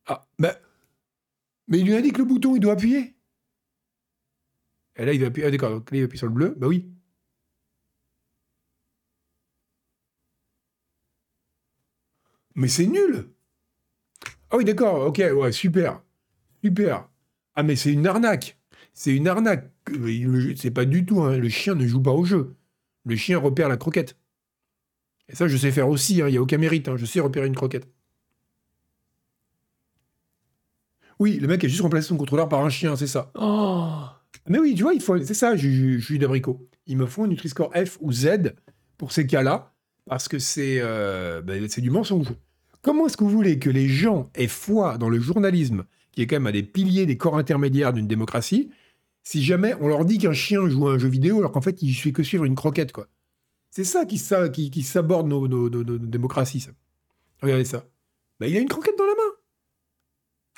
S1: Ah, mais, mais il lui indique le bouton, il doit appuyer. Et là, il va appuyer. Ah, d'accord, donc là, il appuie sur le bleu. Bah oui. Mais c'est nul. Ah oui, d'accord, ok, ouais, super. Super. Ah, mais c'est une arnaque. C'est une arnaque. C'est pas du tout, hein. le chien ne joue pas au jeu. Le chien repère la croquette. Et ça, je sais faire aussi, hein, il n'y a aucun mérite, hein, je sais repérer une croquette. Oui, le mec a juste remplacé son contrôleur par un chien, c'est ça. Oh Mais oui, tu vois, il faut, c'est ça, je, suis d'abricot. Il me faut un Nutri-Score F ou Z pour ces cas-là, parce que c'est euh, ben, c'est du mensonge. Comment est-ce que vous voulez que les gens aient foi dans le journalisme, qui est quand même un des piliers des corps intermédiaires d'une démocratie, si jamais on leur dit qu'un chien joue à un jeu vidéo alors qu'en fait il fait que suivre une croquette, quoi. C'est ça qui, saborde nos, nos, démocraties, ça. Regardez ça. Bah, il a une croquette dans la main.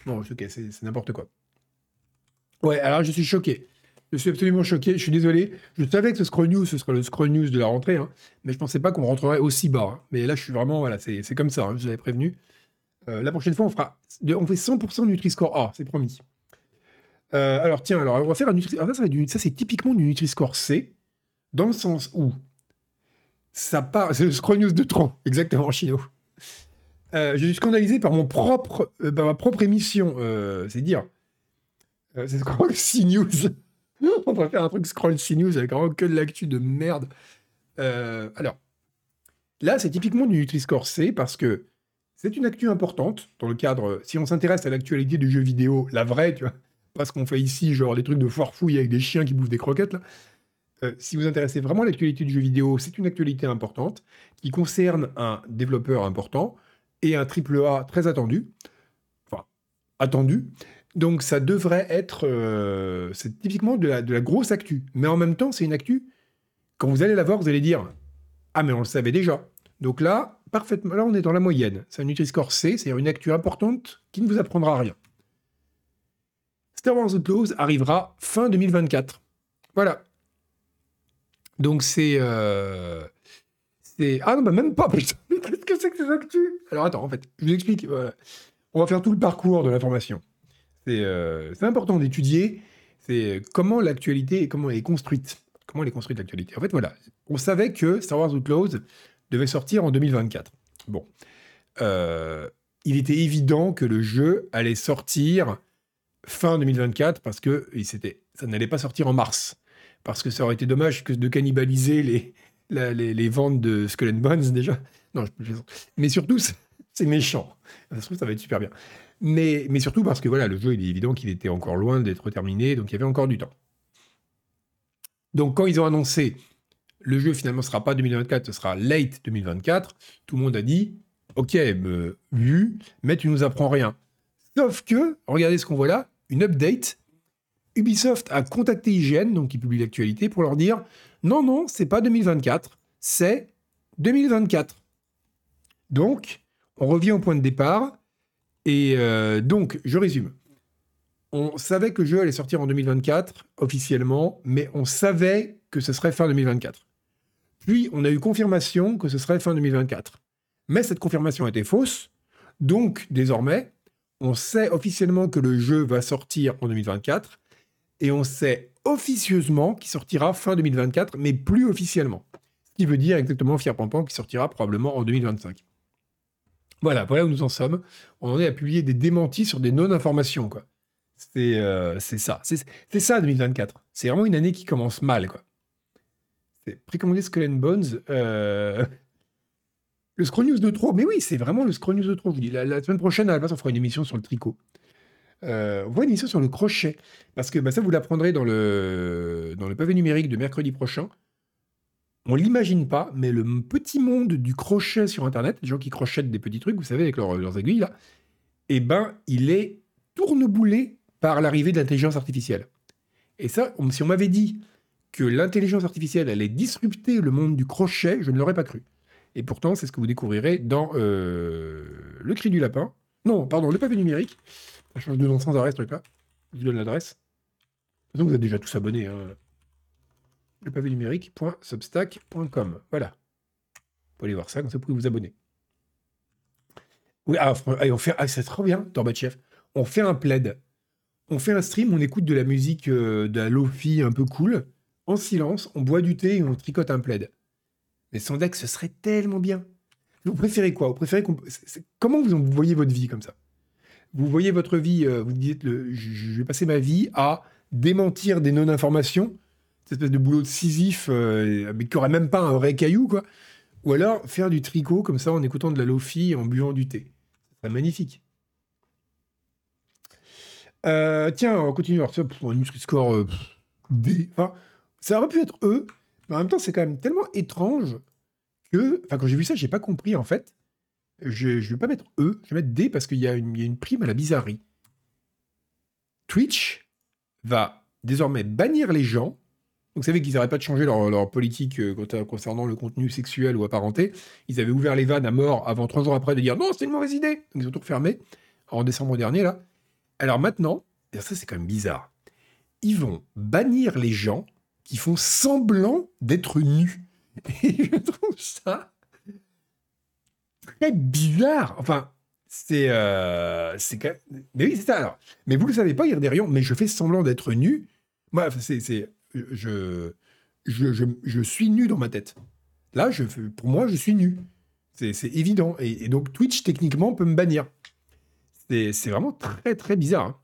S1: Bon, ok, c'est n'importe quoi. Ouais, alors je suis choqué. Je suis absolument choqué. Je suis désolé. Je savais que ce Scroll News, ce serait le Scroll News de la rentrée, hein, mais je pensais pas qu'on rentrerait aussi bas. Hein. Mais là, je suis vraiment, voilà, c'est comme ça. Hein, je vous avais prévenu. Euh, la prochaine fois, on fera, on fait 100% Nutri-Score A, c'est promis. Euh, alors tiens, alors on va faire un Nutri. Alors, ça, ça c'est typiquement du Nutri-Score C, dans le sens où ça part. C'est le Scroll News de Tron, exactement, Chino. Euh, je suis scandalisé par mon propre, euh, ma propre émission. c'est dire. c'est Scroll C News. on va faire un truc Scroll C News avec vraiment que de l'actu de merde. alors, là, c'est typiquement du Nutri-Score C parce que c'est une actu importante dans le cadre. Si on s'intéresse à l'actualité du jeu vidéo, la vraie, tu vois pas ce qu'on fait ici, genre les trucs de foire fouille avec des chiens qui bouffent des croquettes. Là. Euh, si vous intéressez vraiment à l'actualité du jeu vidéo, c'est une actualité importante qui concerne un développeur important et un triple A très attendu. Enfin, attendu. Donc ça devrait être... Euh, c'est typiquement de la, grosse actu. Mais en même temps, c'est une actu... Quand vous allez la voir, vous allez dire « Ah, mais on le savait déjà ». Donc là, parfaitement, là on est dans la moyenne. C'est un Nutri-Score C, c'est une actu importante qui ne vous apprendra rien. Star Wars Outlaws arrivera fin 2024. Voilà. Donc c'est. Euh, c'est... Ah non, bah même pas, putain. Qu'est-ce que c'est que ces actus? Alors attends, en fait, je vous explique. On va faire tout le parcours de l'information. C'est, euh, important d'étudier c'est comment l'actualité, comment elle est construite. Comment elle est construite l'actualité. En fait, voilà. On savait que Star Wars Outlaws devait sortir en 2024. Bon. Euh, il était évident que le jeu allait sortir fin 2024 parce que ça n'allait pas sortir en mars. Parce que ça aurait été dommage de cannibaliser les, les, ventes de Skull and Bones déjà. Non, Mais surtout, c'est méchant. Ça se trouve, ça va être super bien. Mais, mais surtout parce que voilà, le jeu, il est évident qu'il était encore loin d'être terminé, donc il y avait encore du temps. Donc quand ils ont annoncé le jeu finalement ne sera pas 2024, ce sera late 2024, tout le monde a dit ok, vu, mais tu nous apprends rien. Sauf que, regardez ce qu'on voit là, une update. Ubisoft a contacté IGN, donc qui publie l'actualité, pour leur dire non, non, c'est pas 2024, c'est 2024. Donc, on revient au point de départ. Et euh, donc, je résume. On savait que le jeu allait sortir en 2024, officiellement, mais on savait que ce serait fin 2024. Puis, on a eu confirmation que ce serait fin 2024. Mais cette confirmation était fausse. Donc, désormais, on sait officiellement que le jeu va sortir en 2024. Et on sait officieusement qu'il sortira fin 2024, mais plus officiellement. Ce qui veut dire exactement, fier Pampan, qu'il sortira probablement en 2025. Voilà, voilà où nous en sommes. On en est à publier des démentis sur des non-informations, quoi. C'est euh, ça. C'est ça 2024. C'est vraiment une année qui commence mal, quoi. C'est précommandé Skull and Bones. Euh... Le Scroll News de trop. Mais oui, c'est vraiment le Scroll News de trop. Je vous dis, la, semaine prochaine, à la place, on fera une émission sur le tricot. Euh, on voit une émission sur le crochet. Parce que bah, ça, vous l'apprendrez dans le, dans le pavé numérique de mercredi prochain on l'imagine pas, mais le petit monde du crochet sur Internet, les gens qui crochettent des petits trucs, vous savez, avec leurs aiguilles, eh ben, il est tourneboulé par l'arrivée de l'intelligence artificielle. Et ça, si on m'avait dit que l'intelligence artificielle allait disrupter le monde du crochet, je ne l'aurais pas cru. Et pourtant, c'est ce que vous découvrirez dans euh, Le Cri du Lapin. Non, pardon, le pavé numérique. Ça change de nom sans arrêt, ce truc-là. Je vous donne l'adresse. Façon, vous êtes déjà tous abonnés. Hein le pavé numérique.substack.com. Voilà. Vous pouvez aller voir ça, comme ça vous pouvez vous abonner. Oui, ah, on fait, ah, c'est trop bien, Torbatchev. On fait un plaid. On fait un stream, on écoute de la musique euh, de la lofi un peu cool, en silence, on boit du thé et on tricote un plaid. Mais sans deck, ce serait tellement bien. Vous préférez quoi? Vous préférez Comment vous voyez votre vie comme ça? Vous voyez votre vie, euh, vous dites, je vais passer ma vie à démentir des non-informations cette espèce de boulot de Sisyphe, euh, mais qui aurait même pas un vrai caillou, quoi. Ou alors faire du tricot comme ça en écoutant de la lofi et en buvant du thé. C'est magnifique. Euh, tiens, on continue. Ça, pour un Nutri-Score euh, D. Enfin, ça aurait pu être E, en même temps, c'est quand même tellement étrange que. Enfin, quand j'ai vu ça, j'ai pas compris en fait. Je ne vais pas mettre E, je vais mettre D parce qu'il y, a une prime à la bizarrerie. Twitch va désormais bannir les gens vous savez qu'ils n'arrêtent pas de changer leur, politique euh, concernant le contenu sexuel ou apparenté. Ils avaient ouvert les vannes à mort avant trois jours après de dire non, c'est une mauvaise idée. Donc ils ont tout refermé en décembre dernier là. Alors maintenant, ça c'est quand même bizarre, ils vont bannir les gens qui font semblant d'être nus. Et je trouve ça très bizarre. Enfin, c'est euh, c'est mais oui c'est ça alors. Mais vous le savez pas, rayons. Mais je fais semblant d'être nu. Moi, c'est je, je, suis nu dans ma tête. Là, je, pour moi, je suis nu. C'est évident. Et, donc, Twitch, techniquement, peut me bannir. C'est vraiment très, très bizarre. Hein.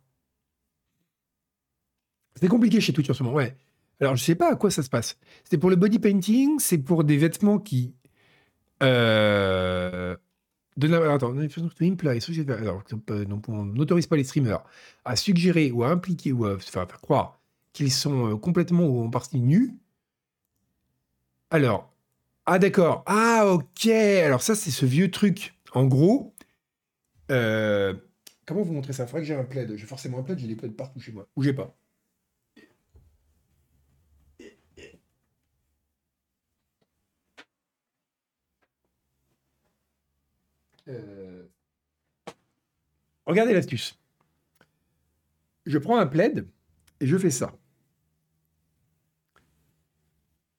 S1: C'est compliqué chez Twitch en ce moment, ouais. Alors, je sais pas à quoi ça se passe. C'est pour le body painting, c'est pour des vêtements qui. Euh, de attends, alors, on n'autorise pas les streamers à suggérer ou à impliquer ou à faire croire qu'ils sont euh, complètement ou en partie nus. Alors, ah d'accord, ah ok, alors ça c'est ce vieux truc. En gros, euh, comment vous montrer ça? Il faudrait que j'ai un plaid. J'ai forcément un plaid, j'ai des plaids partout chez moi. Ou j'ai pas. Regardez l'astuce. Je prends un plaid et je fais ça.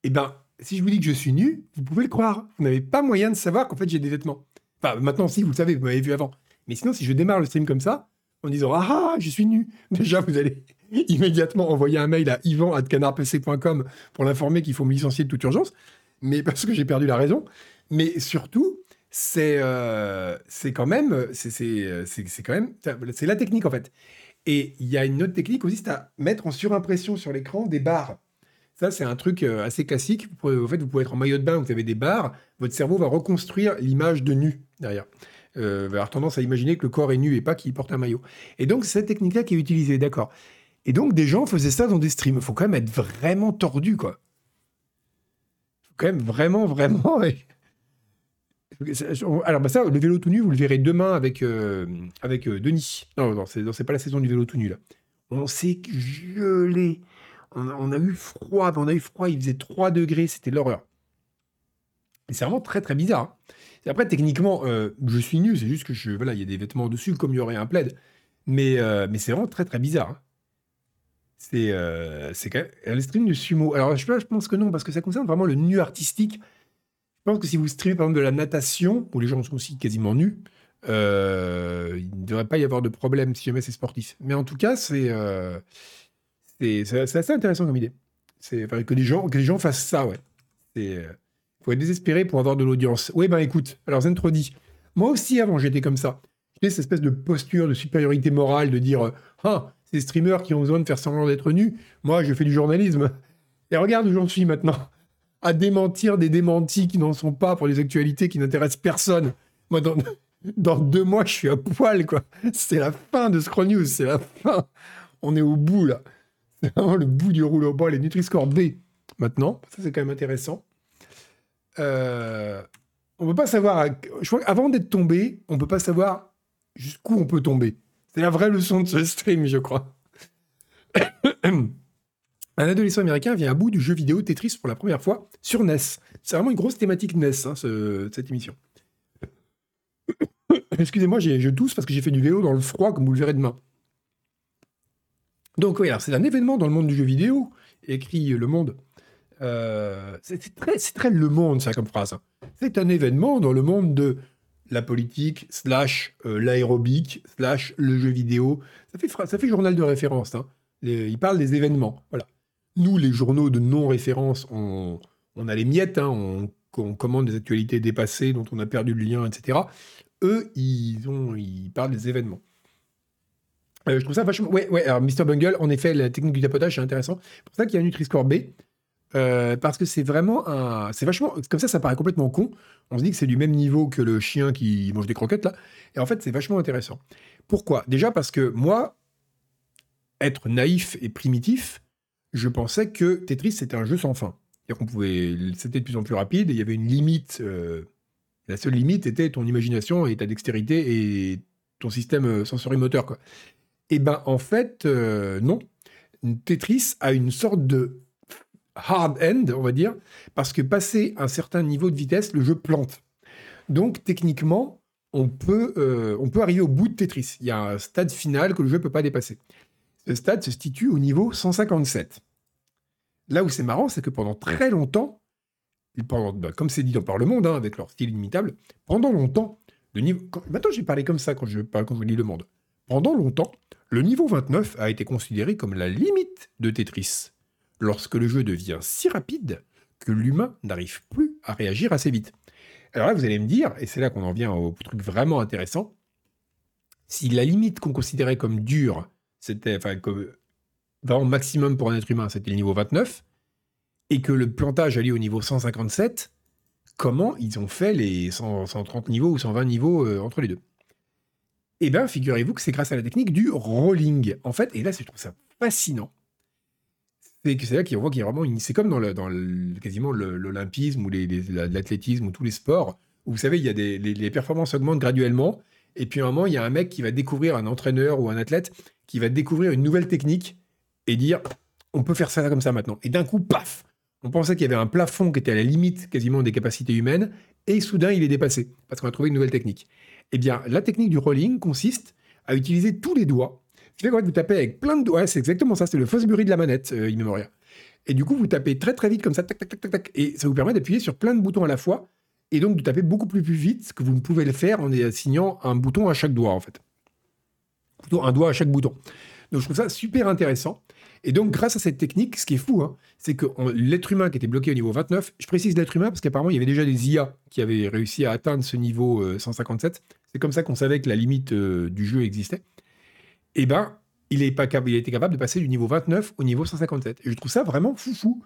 S1: Eh bien, si je vous dis que je suis nu, vous pouvez le croire. Vous n'avez pas moyen de savoir qu'en fait j'ai des vêtements. Enfin, maintenant, si, vous le savez, vous m'avez vu avant. Mais sinon, si je démarre le stream comme ça, en disant Ah, ah je suis nu, déjà, vous allez immédiatement envoyer un mail à ivan.canardpc.com pour l'informer qu'il faut me licencier de toute urgence. Mais parce que j'ai perdu la raison. Mais surtout, c'est euh, quand même, c'est quand même, c'est la technique en fait. Et il y a une autre technique aussi, c'est à mettre en surimpression sur l'écran des barres. Ça, c'est un truc euh, assez classique. Vous en fait, vous pouvez être en maillot de bain, vous avez des barres, votre cerveau va reconstruire l'image de nu derrière. Euh, va avoir tendance à imaginer que le corps est nu et pas qu'il porte un maillot. Et donc, c'est cette technique-là qui est utilisée, d'accord. Et donc, des gens faisaient ça dans des streams. Il faut quand même être vraiment tordu, quoi. Il faut quand même vraiment, vraiment. Alors, bah ça, le vélo tout nu, vous le verrez demain avec, euh, avec euh, Denis. Non, non, c'est pas la saison du vélo tout nu, là. On s'est gelé. On, a eu froid, on a eu froid, il faisait 3 degrés, c'était l'horreur. Et c'est vraiment très très bizarre. Hein. Après, techniquement, euh, je suis nu, c'est juste que je, voilà, il y a des vêtements dessus, comme il y aurait un plaid. Mais, mais c'est vraiment très très bizarre. Hein. C'est c'est quand même. De sumo. Alors, je pense que non, parce que ça concerne vraiment le nu artistique. Je pense que si vous streamez par exemple de la natation, où les gens sont aussi quasiment nus, euh, il ne devrait pas y avoir de problème si jamais c'est sportif. Mais en tout cas, c'est euh, assez intéressant comme idée. C'est que les gens que les gens fassent ça, ouais. Il euh, faut être désespéré pour avoir de l'audience. Oui, ben écoute, alors Zentro dit, moi aussi avant j'étais comme ça. J'ai cette espèce de posture de supériorité morale de dire, ah, ces streamers qui ont besoin de faire semblant d'être nus, moi je fais du journalisme. Et regarde où j'en suis maintenant à démentir des démentis qui n'en sont pas pour des actualités qui n'intéressent personne. Moi, dans, deux mois, je suis à poil, quoi. C'est la fin de Scroll News, c'est la fin. On est au bout, là. C'est vraiment le bout du rouleau. Bon, les Nutri-Score B, maintenant. Ça, c'est quand même intéressant. Euh, on peut pas savoir... Je crois qu'avant d'être tombé, on peut pas savoir jusqu'où on peut tomber. C'est la vraie leçon de ce stream, je crois. Un adolescent américain vient à bout du jeu vidéo Tetris pour la première fois sur NES. C'est vraiment une grosse thématique NES, hein, cette émission. Excusez-moi, je tousse parce que j'ai fait du vélo dans le froid, comme vous le verrez demain. Donc oui, c'est un événement dans le monde du jeu vidéo, écrit Le Monde. Euh, c'est très, Le Monde, ça, comme phrase. Hein. C'est un événement dans le monde de la politique, slash euh, l'aérobic, slash le jeu vidéo. Ça fait, ça fait journal de référence. Hein. il parle des événements. Voilà. Nous, les journaux de non-référence, on, a les miettes, hein, on, commande des actualités dépassées dont on a perdu le lien, etc. Eux, ils, ont, ils parlent des événements. Euh, je trouve ça vachement. Ouais, ouais, alors Mr. Bungle, en effet, la technique du tapotage, c'est intéressant. C'est pour ça qu'il y a un Nutri-Score B. Euh, parce que c'est vraiment un. C'est vachement. Comme ça, ça paraît complètement con. On se dit que c'est du même niveau que le chien qui mange des croquettes, là. Et en fait, c'est vachement intéressant. Pourquoi? Déjà parce que moi, être naïf et primitif, je pensais que Tetris c'était un jeu sans fin. pouvait, c'était de plus en plus rapide. il y avait une limite. Euh, la seule limite était ton imagination et ta dextérité et ton système euh, sensorimoteur, quoi. Et eh ben en fait, euh, non. Tetris a une sorte de hard end, on va dire, parce que passer un certain niveau de vitesse, le jeu plante. Donc techniquement, on peut, on peut arriver au bout de Tetris. Il y a un stade final que le jeu ne peut pas dépasser. Ce stade se situe au niveau 157. Là où c'est marrant, c'est que pendant très longtemps, pendant, bah, comme c'est dit dans Par le Monde, hein, avec leur style inimitable, pendant longtemps, le niveau. maintenant, j'ai parlé comme ça quand je, quand je lis Le Monde. Pendant longtemps, le niveau 29 a été considéré comme la limite de Tetris, lorsque le jeu devient si rapide que l'humain n'arrive plus à réagir assez vite. Alors là, vous allez me dire, et c'est là qu'on en vient au truc vraiment intéressant, si la limite qu'on considérait comme dure c'était enfin vraiment maximum pour un être humain, c'était le niveau 29, et que le plantage allait au niveau 157, comment ils ont fait les 130 niveaux ou 120 niveaux euh, entre les deux? Eh bien, figurez-vous que c'est grâce à la technique du rolling. En fait, et là, je trouve ça fascinant. C'est là qu'on voit qu'il y a vraiment C'est comme dans, le, dans quasiment l'olympisme ou l'athlétisme ou tous les sports, où vous savez, il y a des, les performances augmentent graduellement, et puis à un moment, il y a un mec qui va découvrir, un entraîneur ou un athlète, qui va découvrir une nouvelle technique et dire on peut faire ça comme ça maintenant. Et d'un coup, paf On pensait qu'il y avait un plafond qui était à la limite quasiment des capacités humaines, et soudain il est dépassé, parce qu'on a trouvé une nouvelle technique. Eh bien, la technique du rolling consiste à utiliser tous les doigts. Ce qui fait que vous tapez avec plein de doigts, c'est exactement ça, c'est le bruit de la manette euh, Immemoria. Et du coup, vous tapez très très vite comme ça, tac, tac, tac, tac, tac, et ça vous permet d'appuyer sur plein de boutons à la fois, et donc de taper beaucoup plus, plus vite que vous ne pouvez le faire en assignant un bouton à chaque doigt, en fait un doigt à chaque bouton. Donc je trouve ça super intéressant. Et donc, grâce à cette technique, ce qui est fou, hein, c'est que l'être humain qui était bloqué au niveau 29, je précise l'être humain parce qu'apparemment, il y avait déjà des IA qui avaient réussi à atteindre ce niveau 157. Euh, c'est comme ça qu'on savait que la limite euh, du jeu existait. Et eh ben, il, est pas, il a été capable de passer du niveau 29 au niveau 157. Et je trouve ça vraiment foufou.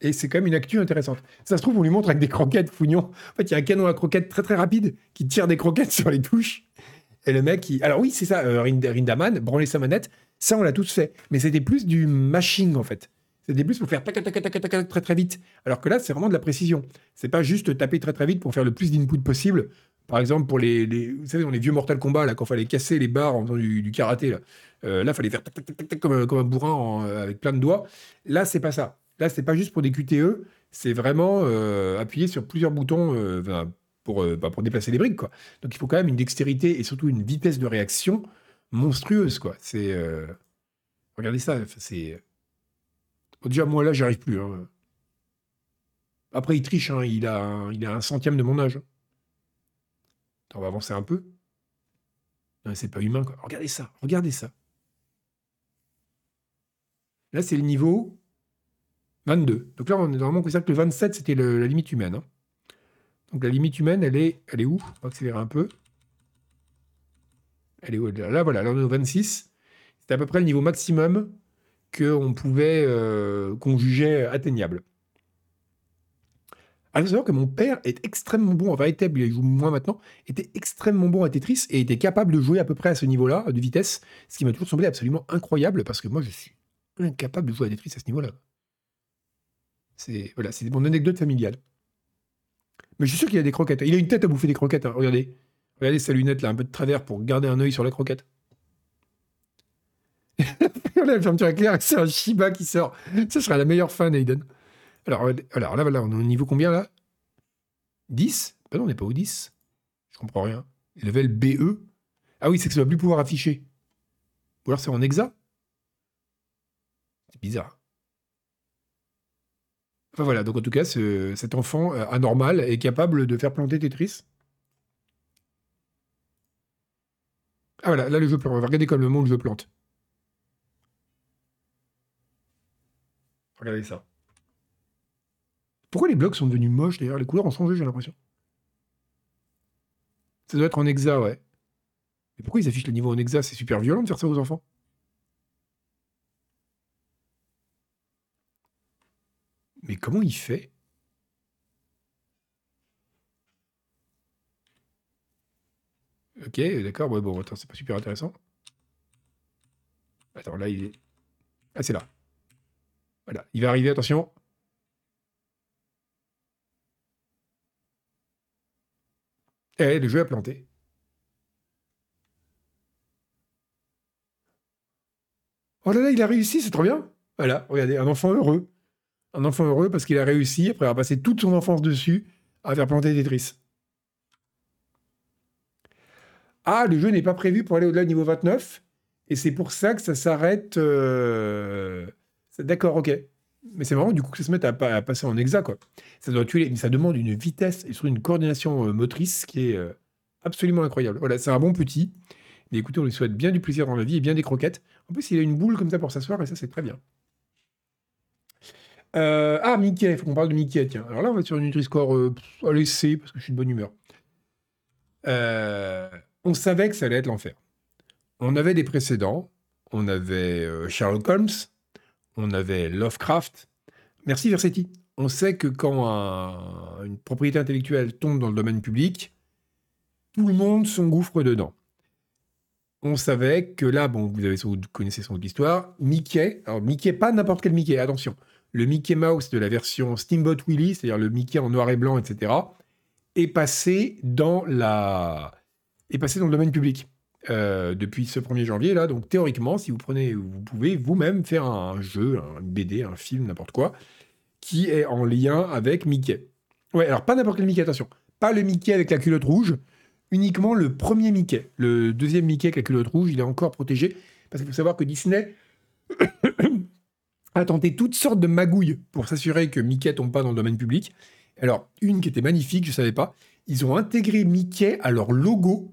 S1: Et c'est quand même une actu intéressante. Ça se trouve, on lui montre avec des croquettes fouillon. En fait, il y a un canon à croquettes très très rapide qui tire des croquettes sur les touches. Et le mec, qui... alors oui, c'est ça, euh, Rindaman, branler sa manette, ça on l'a tous fait. Mais c'était plus du mashing en fait. Des plus pour faire tac, tac, tac, tac, tac, très très vite. Alors que là, c'est vraiment de la précision. C'est pas juste taper très très vite pour faire le plus d'input possible. Par exemple, pour les, vous savez, dans les vieux Mortal Kombat, là, quand il fallait casser les barres en faisant du, karaté, là, euh, là, il fallait faire tac, tac, tac, tac, comme, comme un bourrin euh, avec plein de doigts. Là, c'est pas ça. Là, c'est pas juste pour des QTE, c'est vraiment appuyer sur plusieurs boutons pour, bah, pour déplacer les briques, quoi. Donc, il faut quand même une dextérité et surtout une vitesse de réaction monstrueuse, quoi. C'est. Regardez ça, c'est. Déjà, moi, là, j'y arrive plus. Hein. Après, il triche, hein, il, a un, centième de mon âge. On va avancer un peu. C'est pas humain. Regardez ça, regardez ça. Là, c'est le niveau 22. Donc là, on est normalement considéré que le 27, c'était la limite humaine. Hein. Donc la limite humaine, elle est, elle est où? On va accélérer un peu. Elle est où? Là, voilà, au 26. C'était à peu près le niveau maximum qu'on pouvait, euh, qu'on jugeait atteignable. Faut savoir que mon père est extrêmement bon, en vérité, il joue moins maintenant, était extrêmement bon à Tetris et était capable de jouer à peu près à ce niveau-là de vitesse, ce qui m'a toujours semblé absolument incroyable parce que moi je suis incapable de jouer à Tetris à ce niveau-là. C'est voilà, c'est mon anecdote familiale. Mais je suis sûr qu'il a des croquettes. Il a une tête à bouffer des croquettes. Hein. Regardez, regardez sa lunette là, un peu de travers pour garder un œil sur la croquette. La fermeture éclair, c'est un Shiba qui sort. Ce serait la meilleure fin, Aiden. Alors, alors là, voilà, on est au niveau combien là? 10 Ben non, on n'est pas au 10. Je comprends rien. Level BE Ah oui, c'est que ça ne va plus pouvoir afficher. Ou alors c'est en hexa? C'est bizarre. Enfin voilà, donc en tout cas, cet enfant euh, anormal est capable de faire planter Tetris. Ah voilà, là le jeu plante. On va regarder comme le monde le jeu plante. Regardez ça. Pourquoi les blocs sont devenus moches d'ailleurs? Les couleurs ont changé, j'ai l'impression. Ça doit être en hexa, ouais. Mais pourquoi ils affichent le niveau en hexa? C'est super violent de faire ça aux enfants. Mais comment il fait? Ok, d'accord, ouais, bon, attends, c'est pas super intéressant. Attends, là, il est... Ah, c'est là. Voilà, il va arriver, attention. Eh, le jeu a planté. Oh là là, il a réussi, c'est trop bien. Voilà, regardez, un enfant heureux. Un enfant heureux parce qu'il a réussi, après avoir passé toute son enfance dessus, à faire planter Tetris. Ah, le jeu n'est pas prévu pour aller au-delà du niveau 29. Et c'est pour ça que ça s'arrête. Euh, d'accord, ok. Mais c'est marrant du coup que ça se mette à, passer en hexa, quoi. Ça doit tuer, mais ça demande une vitesse et surtout une coordination euh, motrice qui est euh, absolument incroyable. Voilà, c'est un bon petit. Mais écoutez, on lui souhaite bien du plaisir dans la vie et bien des croquettes. En plus, il a une boule comme ça pour s'asseoir et ça, c'est très bien. Euh, ah, Mickey, il faut qu'on parle de Mickey, tiens. Alors là, on va sur une Nutri-Score, euh, allez, parce que je suis de bonne humeur. on savait que ça allait être l'enfer. On avait des précédents. On avait Sherlock Holmes, on avait Lovecraft. Merci Versetti. On sait que quand une propriété intellectuelle tombe dans le domaine public, tout le monde s'engouffre dedans. On savait que là, bon, vous, vous connaissez son histoire, Mickey, alors Mickey, pas n'importe quel Mickey, attention, le Mickey Mouse de la version Steamboat Willie, c'est-à-dire le Mickey en noir et blanc, etc., est passé dans la, est passé dans le domaine public. Euh, depuis ce 1er janvier là. Donc théoriquement, si vous prenez, vous pouvez vous-même faire un jeu, un BD, un film, n'importe quoi, qui est en lien avec Mickey. Ouais, alors pas n'importe quel Mickey, attention. Pas le Mickey avec la culotte rouge, uniquement le premier Mickey. Le deuxième Mickey avec la culotte rouge, il est encore protégé. Parce qu'il faut savoir que Disney a tenté toutes sortes de magouilles pour s'assurer que Mickey tombe pas dans le domaine public. Alors, une qui était magnifique, je ne savais pas, ils ont intégré Mickey à leur logo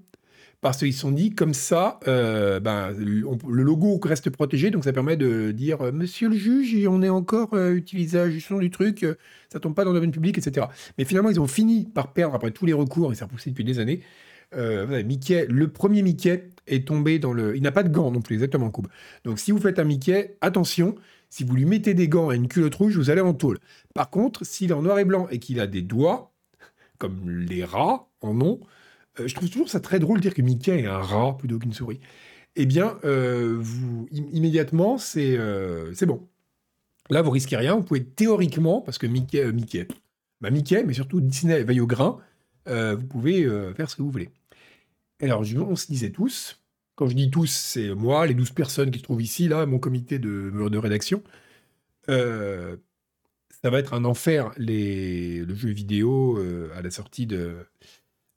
S1: parce qu'ils se sont dit comme ça, euh, ben, le logo reste protégé, donc ça permet de dire euh, Monsieur le juge, on est encore euh, utilisation du truc, ça tombe pas dans le domaine public, etc. Mais finalement, ils ont fini par perdre après tous les recours, et ça a repoussé depuis des années. Mickey, le premier Mickey est tombé dans le. Il n'a pas de gants non plus, exactement, Coupe. Donc si vous faites un Mickey, attention, si vous lui mettez des gants et une culotte rouge, vous allez en tôle. Par contre, s'il est en noir et blanc et qu'il a des doigts, comme les rats en ont, euh, je trouve toujours ça très drôle de dire que Mickey est un rat plutôt qu'une souris. Eh bien, euh, immédiatement, c'est euh, c'est bon. Là, vous risquez rien. Vous pouvez théoriquement, parce que Mickey, Mickey, bah Mickey, mais surtout Disney veille au grain, vous pouvez faire ce que vous voulez. Alors, on se disait tous, quand je dis tous, c'est moi, les 12 personnes qui se trouvent ici, là, mon comité de, de rédaction. ça va être un enfer, les, le jeu vidéo, à la sortie de.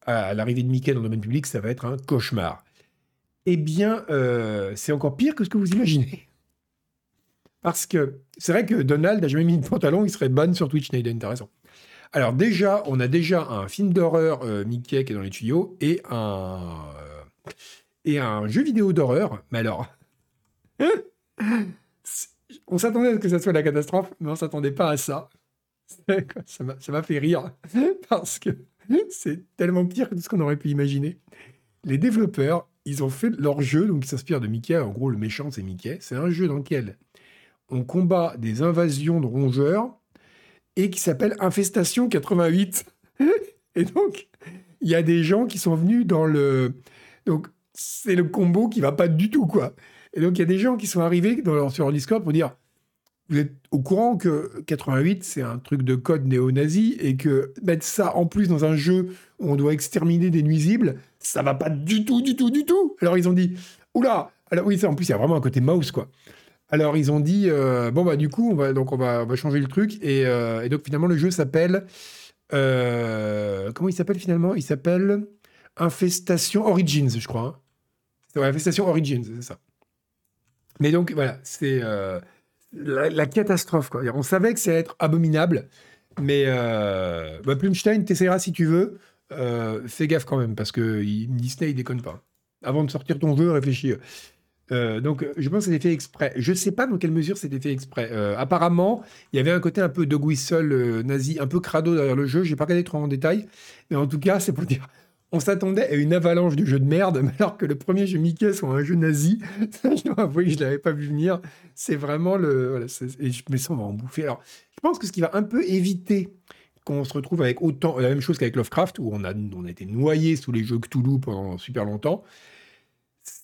S1: à l'arrivée de Mickey dans le domaine public, ça va être un cauchemar. Eh bien, c'est encore pire que ce que vous imaginez. Parce que c'est vrai que Donald n'a jamais mis de pantalon, il serait ban sur Twitch, Naden, t'as raison. Alors déjà, on a déjà un film d'horreur euh, Mickey qui est dans les tuyaux et un, euh, et un jeu vidéo d'horreur. Mais alors, on s'attendait à ce que ça soit la catastrophe, mais on s'attendait pas à ça. Ça m'a fait rire parce que c'est tellement pire que tout ce qu'on aurait pu imaginer. Les développeurs, ils ont fait leur jeu, donc ils s'inspirent de Mickey. En gros, le méchant, c'est Mickey. C'est un jeu dans lequel on combat des invasions de rongeurs et qui s'appelle Infestation 88. et donc, il y a des gens qui sont venus dans le. Donc, c'est le combo qui va pas du tout, quoi. Et donc, il y a des gens qui sont arrivés dans leur, sur Discord pour dire Vous êtes au courant que 88, c'est un truc de code néo-nazi et que mettre ça en plus dans un jeu où on doit exterminer des nuisibles, ça va pas du tout, du tout, du tout. Alors, ils ont dit Oula Alors, oui, ça, en plus, il y a vraiment un côté mouse, quoi. Alors ils ont dit euh, bon bah du coup on va donc on va, changer le truc euh, et, donc finalement le jeu s'appelle euh, comment il s'appelle finalement? Il s'appelle Infestation Origins je crois. Hein. Infestation Origins c'est ça. Mais donc voilà c'est la, catastrophe quoi. On savait que ça allait être abominable mais bah, Plumstein t'essayeras si tu veux. fais gaffe quand même parce que Disney il déconne pas. Avant de sortir ton jeu réfléchis. Euh, donc, je pense que c'était fait exprès. Je ne sais pas dans quelle mesure c'était fait exprès. Euh, apparemment, il y avait un côté un peu dog whistle euh, nazi, un peu crado derrière le jeu. Je n'ai pas regardé trop en détail. Mais en tout cas, c'est pour dire. On s'attendait à une avalanche de jeux de merde, alors que le premier jeu Mickey soit un jeu nazi. je dois avouer que je ne l'avais pas vu venir. C'est vraiment le. Voilà, et je me sens, on va en bouffer. Alors, je pense que ce qui va un peu éviter qu'on se retrouve avec autant. La même chose qu'avec Lovecraft, où on a, on a été noyé sous les jeux Cthulhu pendant super longtemps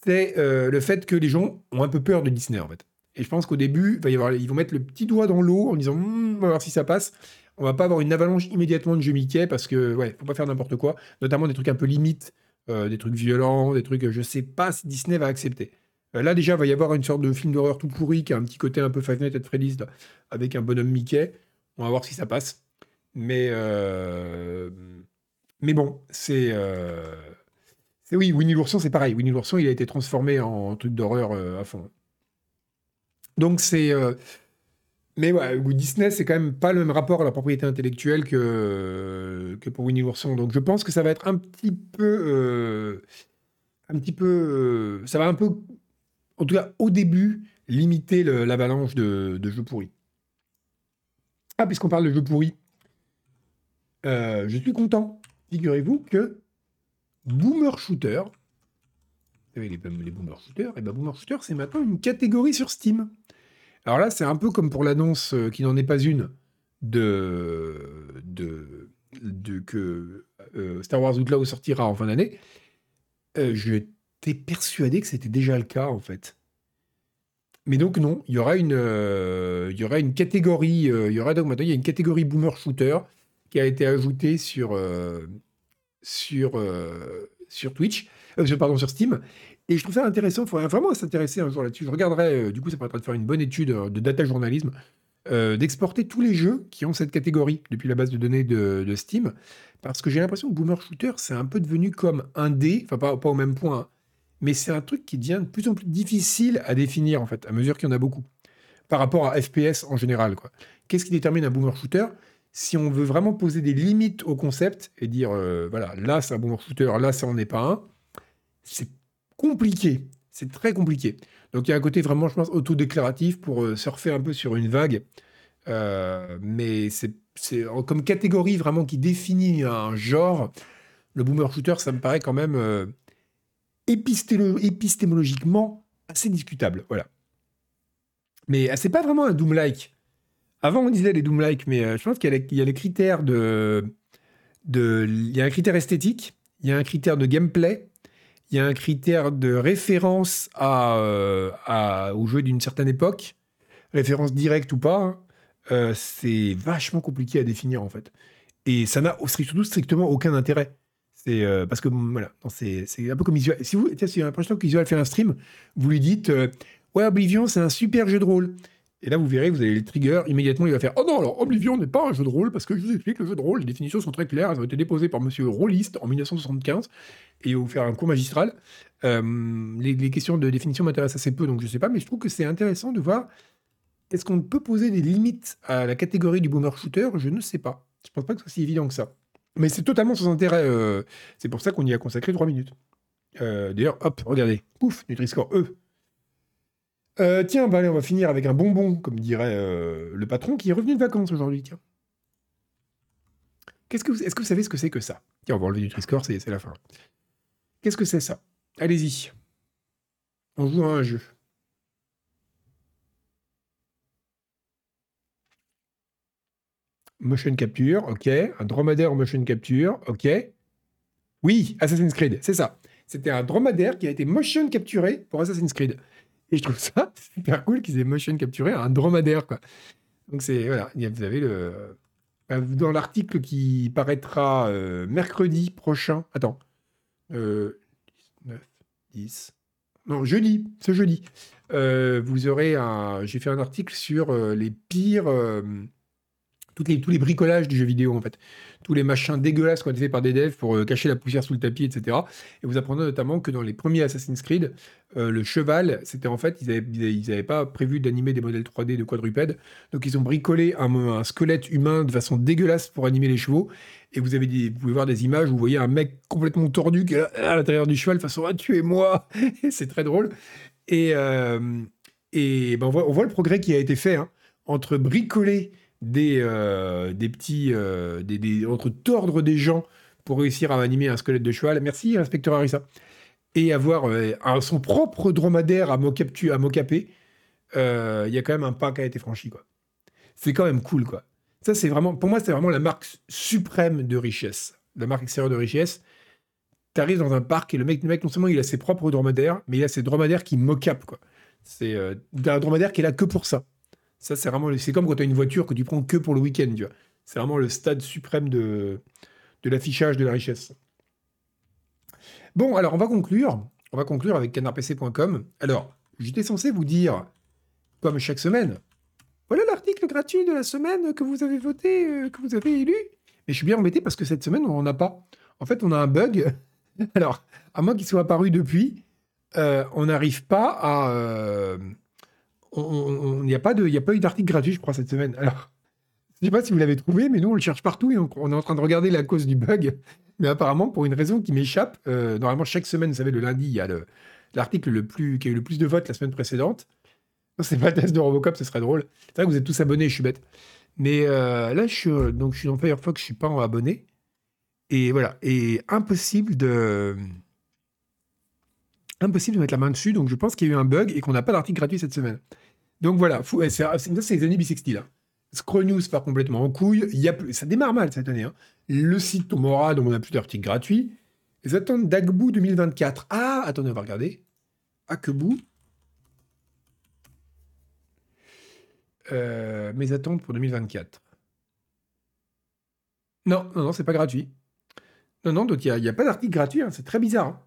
S1: c'est euh, le fait que les gens ont un peu peur de Disney, en fait. Et je pense qu'au début, ils vont mettre le petit doigt dans l'eau en disant hum, on va voir si ça passe. On va pas avoir une avalanche immédiatement de jeux Mickey parce que, ouais, faut pas faire n'importe quoi, notamment des trucs un peu limites, euh, des trucs violents, des trucs, je sais pas si Disney va accepter. Euh, là, déjà, il va y avoir une sorte de film d'horreur tout pourri qui a un petit côté un peu Five Nights at Freddy's avec un bonhomme Mickey. On va voir si ça passe. Mais, mais bon, c'est oui, Winnie l'ourson, c'est pareil. Winnie l'ourson, il a été transformé en truc d'horreur euh, à fond. Donc c'est. Euh, mais ouais, Disney, c'est quand même pas le même rapport à la propriété intellectuelle que, que pour Winnie l'ourson. Donc je pense que ça va être un petit peu. Euh, un petit peu. ça va un peu. En tout cas, au début, limiter l'avalanche de, de, jeux pourris. Ah, puisqu'on parle de jeux pourris, je suis content. Figurez-vous que Boomer Shooter. Vous savez, les, Boomer Shooters, et ben Boomer Shooter, c'est maintenant une catégorie sur Steam. Alors là, c'est un peu comme pour l'annonce euh, qui n'en est pas une de, de, que euh, Star Wars Outlaw sortira en fin d'année. Euh, J'étais persuadé que c'était déjà le cas, en fait. Mais donc non, il y aura une, il y aura une catégorie, il y aura donc maintenant il y a une catégorie boomer shooter qui a été ajoutée sur sur, euh, sur Twitch, euh, pardon, sur Steam. Et je trouve ça intéressant, il faudrait vraiment s'intéresser un jour là-dessus. Je regarderai, euh, du coup, ça permettra de faire une bonne étude de data journalisme, d'exporter tous les jeux qui ont cette catégorie depuis la base de données de, Steam. Parce que j'ai l'impression que Boomer Shooter, c'est un peu devenu comme un dé, enfin pas, au même point, hein, mais c'est un truc qui devient de plus en plus difficile à définir, en fait, à mesure qu'il y en a beaucoup, par rapport à FPS en général. Qu'est-ce qui détermine un Boomer Shooter? Si on veut vraiment poser des limites au concept et dire, euh, voilà, là c'est un bon shooter, là ça n'en est pas un, c'est compliqué. C'est très compliqué. Donc il y a un côté vraiment, je pense, autodéclaratif pour euh, surfer un peu sur une vague. Euh, mais c'est comme catégorie vraiment qui définit un genre. Le boomer shooter, ça me paraît quand même épistémologiquement assez discutable. Voilà. Mais c'est pas vraiment un Doom-like. Avant, on disait les Doom-like, mais euh, je pense qu'il y, a les critères de, de. Il y a un critère esthétique, il y a un critère de gameplay, il y a un critère de référence euh, à, au jeu d'une certaine époque. référence directe ou pas, hein, euh, c'est vachement compliqué à définir en fait. Et ça n'a surtout strictement aucun intérêt. C'est euh, parce que voilà, c'est un peu comme Isual. Si vous, tiens, si l'impression qu'Isual fait un stream, vous lui dites Ouais, Oblivion, c'est un super jeu de rôle. Et là, vous verrez, vous avez le trigger, immédiatement, il va faire Oh non, alors Oblivion n'est pas un jeu de rôle, parce que je vous explique, le jeu de rôle, les définitions sont très claires, elles ont été déposées par monsieur Rolliste en 1975, et il va vous faire un cours magistral. Euh, les, questions de définition m'intéressent assez peu, donc je ne sais pas, mais je trouve que c'est intéressant de voir est-ce qu'on peut poser des limites à la catégorie du boomer shooter? Je ne sais pas. Je ne pense pas que ce soit si évident que ça. Mais c'est totalement sans intérêt. Euh, c'est pour ça qu'on y a consacré 3 minutes. Euh, d'ailleurs, hop, regardez. Pouf, Nutri-Score E. Euh, tiens, bah on va finir avec un bonbon, comme dirait euh, le patron, qui est revenu de vacances aujourd'hui. Qu'est-ce que Est-ce que vous savez ce que c'est que ça? Tiens, on va enlever du Triscore, c'est la fin. Qu'est-ce que c'est ça? Allez-y. On joue à un jeu. Motion capture, ok. Un dromadaire en motion capture, ok. Oui, Assassin's Creed, c'est ça. C'était un dromadaire qui a été motion capturé pour Assassin's Creed. Je trouve ça super cool qu'ils aient motion capturé un dromadaire. Donc c'est, voilà, vous avez le... Euh, dans l'article qui paraîtra euh, mercredi prochain, attends, euh, 9, 10, non, jeudi, ce jeudi, euh, vous aurez un, j'ai fait un article sur les pires les, tous les bricolages du jeu vidéo, en fait. Tous les machins dégueulasses qu'on a fait par des devs pour euh, cacher la poussière sous le tapis, etc. Et vous apprenez notamment que dans les premiers Assassin's Creed, euh, le cheval, c'était en fait, ils n'avaient pas prévu d'animer des modèles 3D de quadrupèdes. Donc ils ont bricolé un, squelette humain de façon dégueulasse pour animer les chevaux. Et vous, avez vous pouvez voir des images où vous voyez un mec complètement tordu qui à l'intérieur du cheval, façon Ah, tuez-moi C'est très drôle. Et, euh, et ben, on, voit, on, voit, le progrès qui a été fait hein, entre bricoler des, euh, des petits. Euh, des, entre tordre des gens pour réussir à animer un squelette de cheval. Merci, inspecteur Harissa. Et avoir euh, son propre dromadaire à mocaper. Il y a quand même un pas qui a été franchi, quoi. C'est quand même cool, quoi. Ça, c'est vraiment. Pour moi, c'est vraiment la marque suprême de richesse. La marque extérieure de richesse. Tu arrives dans un parc et le mec, non seulement il a ses propres dromadaires, mais il a ses dromadaires qui mocapent. C'est un dromadaire qui est là que pour ça. Ça, c'est vraiment. C'est comme quand tu as une voiture que tu prends que pour le week-end, tu vois. C'est vraiment le stade suprême de, l'affichage de la richesse. Bon, alors on va conclure. On va conclure avec canardpc.com. Alors, j'étais censé vous dire, comme chaque semaine, voilà l'article gratuit de la semaine que vous avez voté, euh, que vous avez élu. Mais je suis bien embêté parce que cette semaine, on n'en a pas. En fait, on a un bug. Alors, à moins qu'il soit apparu depuis, euh, on n'arrive pas à. Euh, il n'y a pas de, il a pas eu d'article gratuit, je crois, cette semaine. Alors, je sais pas si vous l'avez trouvé, mais nous, on le cherche partout et on, est en train de regarder la cause du bug. Mais apparemment, pour une raison qui m'échappe, euh, normalement, chaque semaine, vous savez, le lundi, il y a l'article le, plus, qui a eu le plus de votes la semaine précédente. C'est pas le test de Robocop, ce serait drôle. C'est vrai que vous êtes tous abonnés, je suis bête. Mais euh, là, je suis, donc, je suis dans Firefox, je suis pas en abonné. Et voilà. Et impossible de impossible de mettre la main dessus. Donc je pense qu'il y a eu un bug et qu'on n'a pas d'article gratuit cette semaine. Donc voilà, c'est les années bisextiles. là. Scroll News part complètement en couille. A ça démarre mal cette année. Hein. Le site tombera, donc on n'a plus d'articles gratuits. Les attentes d'Agbou 2024. Ah, attendez, on va regarder. Agbou. Euh, mes attentes pour 2024. Non, non, non, c'est pas gratuit. Non, non, donc il n'y a, pas d'article gratuit. Hein. c'est très bizarre.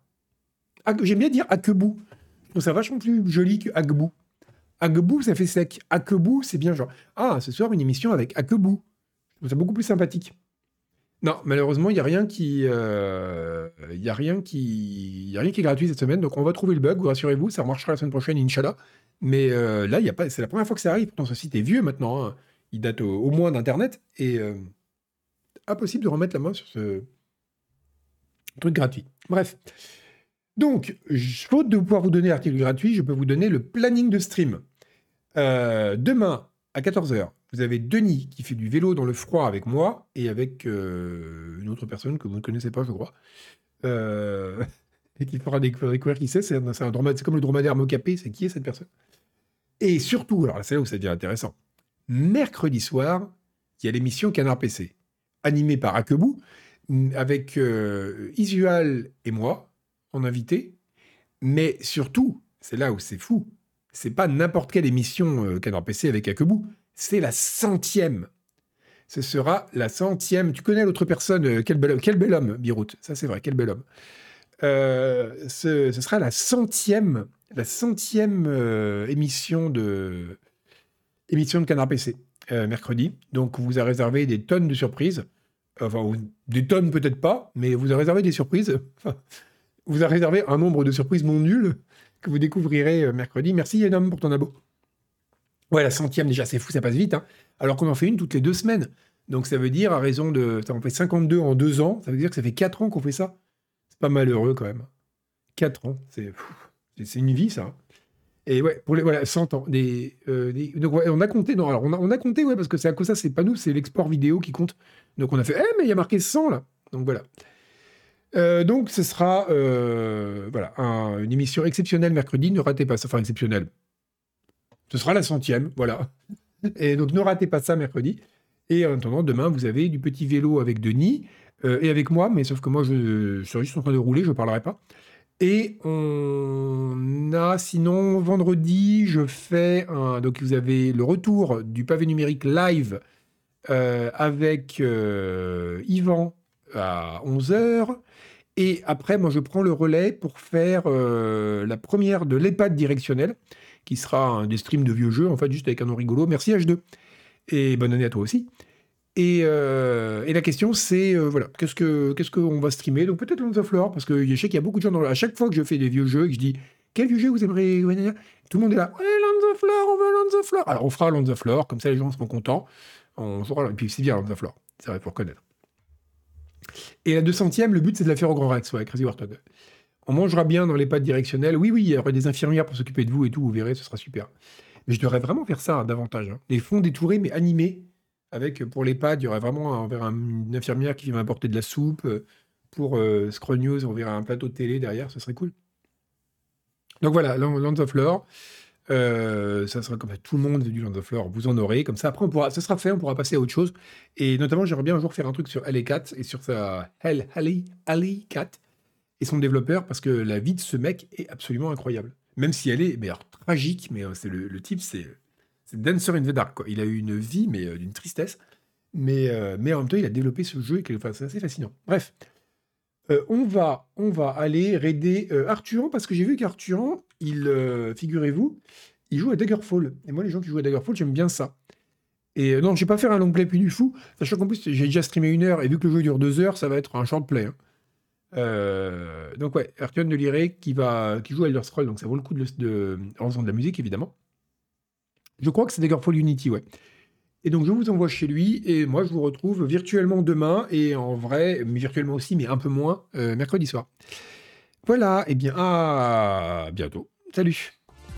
S1: Hein. J'aime bien dire Akebou. Je trouve ça vachement plus joli que. Agbou, ça fait sec? Akebou, c'est bien genre, ah, ce soir, une émission avec Akebou. Je trouve ça beaucoup plus sympathique. Non, malheureusement, il n'y a rien qui, euh, il a rien qui, a rien qui est gratuit cette semaine. Donc, on va trouver le bug. Rassurez-vous, ça marchera la semaine prochaine, Inch'Allah. Mais euh, là, y a pas, c'est la première fois que ça arrive. Pourtant, ce site est vieux maintenant. Hein. Il date au, moins d'Internet et euh, impossible de remettre la main sur ce truc gratuit. Bref. Donc, faute de pouvoir vous donner l'article gratuit, je peux vous donner le planning de stream. Euh, demain, à 14h, vous avez Denis qui fait du vélo dans le froid avec moi et avec euh, une autre personne que vous ne connaissez pas, je crois. Euh, et qui fera découvrir, qui c'est. C'est comme le dromadaire mocapé, c'est qui est cette personne? Et surtout, alors c'est là où ça devient intéressant. Mercredi soir, il y a l'émission Canard PC, animée par Akebou, avec Isual et moi en invité. Mais surtout, c'est là où c'est fou, C'est pas n'importe quelle émission euh, Canard PC avec Akebou. C'est la centième. Ce sera la centième. Tu connais l'autre personne, euh, quel, bel, quel bel homme, Birout. Ça, c'est vrai, quel bel homme. Euh, ce, sera la centième, la centième euh, émission de émission de Canard PC mercredi. Donc, on vous a réservé des tonnes de surprises. Enfin, des tonnes peut-être pas, mais vous a réservé des surprises. vous a réservé un nombre de surprises non nul que vous découvrirez euh, mercredi. Merci Yenom pour ton abo. Ouais, la centième déjà, c'est fou, ça passe vite. Hein. Alors qu'on en fait une toutes les deux semaines. Donc ça veut dire, à raison de... Ça en fait 52 en deux ans, ça veut dire que ça fait 4 ans qu'on fait ça. C'est pas malheureux quand même. 4 ans, c'est une vie ça. Et ouais, pour les voilà, 100 ans. Euh, donc on a compté, non, alors on a, on a compté, ouais, parce que c'est à cause ça, c'est pas nous, c'est l'export vidéo qui compte. Donc on a fait, eh, mais il y a marqué 100 là. Donc voilà. Euh, donc, ce sera euh, voilà, un, une émission exceptionnelle mercredi. Ne ratez pas ça. Enfin, exceptionnelle. Ce sera la centième. Voilà. Et donc, ne ratez pas ça mercredi. Et en attendant, demain, vous avez du petit vélo avec Denis euh, et avec moi. Mais sauf que moi, je, je suis juste en train de rouler. Je ne parlerai pas. Et on a, sinon, vendredi, je fais un. Donc, vous avez le retour du pavé numérique live avec Yvan à 11h. Et après, moi, je prends le relais pour faire euh, la première de l'EHPAD directionnel, qui sera un des streams de vieux jeux, en fait, juste avec un nom rigolo. Merci H2. Et bonne année à toi aussi. Et, euh, la question, c'est, euh, voilà, qu'est-ce qu'on qu'est-ce qu'on va streamer? Donc peut-être Lands of Lore, parce que je sais qu'il y a beaucoup de gens dans À chaque fois que je fais des vieux jeux et que je dis, quel vieux jeu vous aimeriez Tout le monde est là, ouais, Lands of Lore, on veut Lands of Lore. Alors on fera Lands of Lore, comme ça les gens seront contents. On et puis c'est bien Lands of Lore, c'est vrai, pour connaître. Et la 200e, le but, c'est de la faire au Grand Rex, ouais, Crazy Warthog. On mangera bien dans les pattes directionnelles. Oui, oui, il y aura des infirmières pour s'occuper de vous et tout, vous verrez, ce sera super. Mais je devrais vraiment faire ça davantage. Hein. Des fonds détourés, mais animés. Avec, pour les pads, il y aurait vraiment un, un, une infirmière qui va m'apporter de la soupe. Pour euh, Scroll News, on verra un plateau de télé derrière, ce serait cool. Donc voilà, Lands of Lore. Euh, ça sera comme ça, tout le monde du Land of Lore, vous en aurez, comme ça, après, on pourra, ça sera fait, on pourra passer à autre chose. Et notamment, j'aimerais bien un jour faire un truc sur LA4 et sur sa Hell Alley, Alley 4 et son développeur, parce que la vie de ce mec est absolument incroyable. Même si elle est mais alors, tragique, mais euh, c'est le, type, c'est Dancer in the Dark. Quoi. Il a eu une vie, mais euh, d'une tristesse. Mais, mais en même temps, il a développé ce jeu, et c'est assez fascinant. Bref, euh, on, va, aller raider euh, Arthur, parce que j'ai vu qu'Arthur, il, euh, figurez-vous, il joue à Daggerfall. Et moi, les gens qui jouent à Daggerfall, j'aime bien ça. Et euh, non, je vais pas faire un long play plus du fou, sachant qu'en plus, j'ai déjà streamé une heure, et vu que le jeu dure deux heures, ça va être un short play. Hein. Donc ouais, Arthur de Liré qui, va, qui joue à Elder Scroll, donc ça vaut le coup de, de, en faisant de la musique, évidemment. Je crois que c'est Daggerfall Unity, ouais. Et donc je vous envoie chez lui et moi je vous retrouve virtuellement demain et en vrai, virtuellement aussi, mais un peu moins, euh, mercredi soir. Voilà, et bien à bientôt. Salut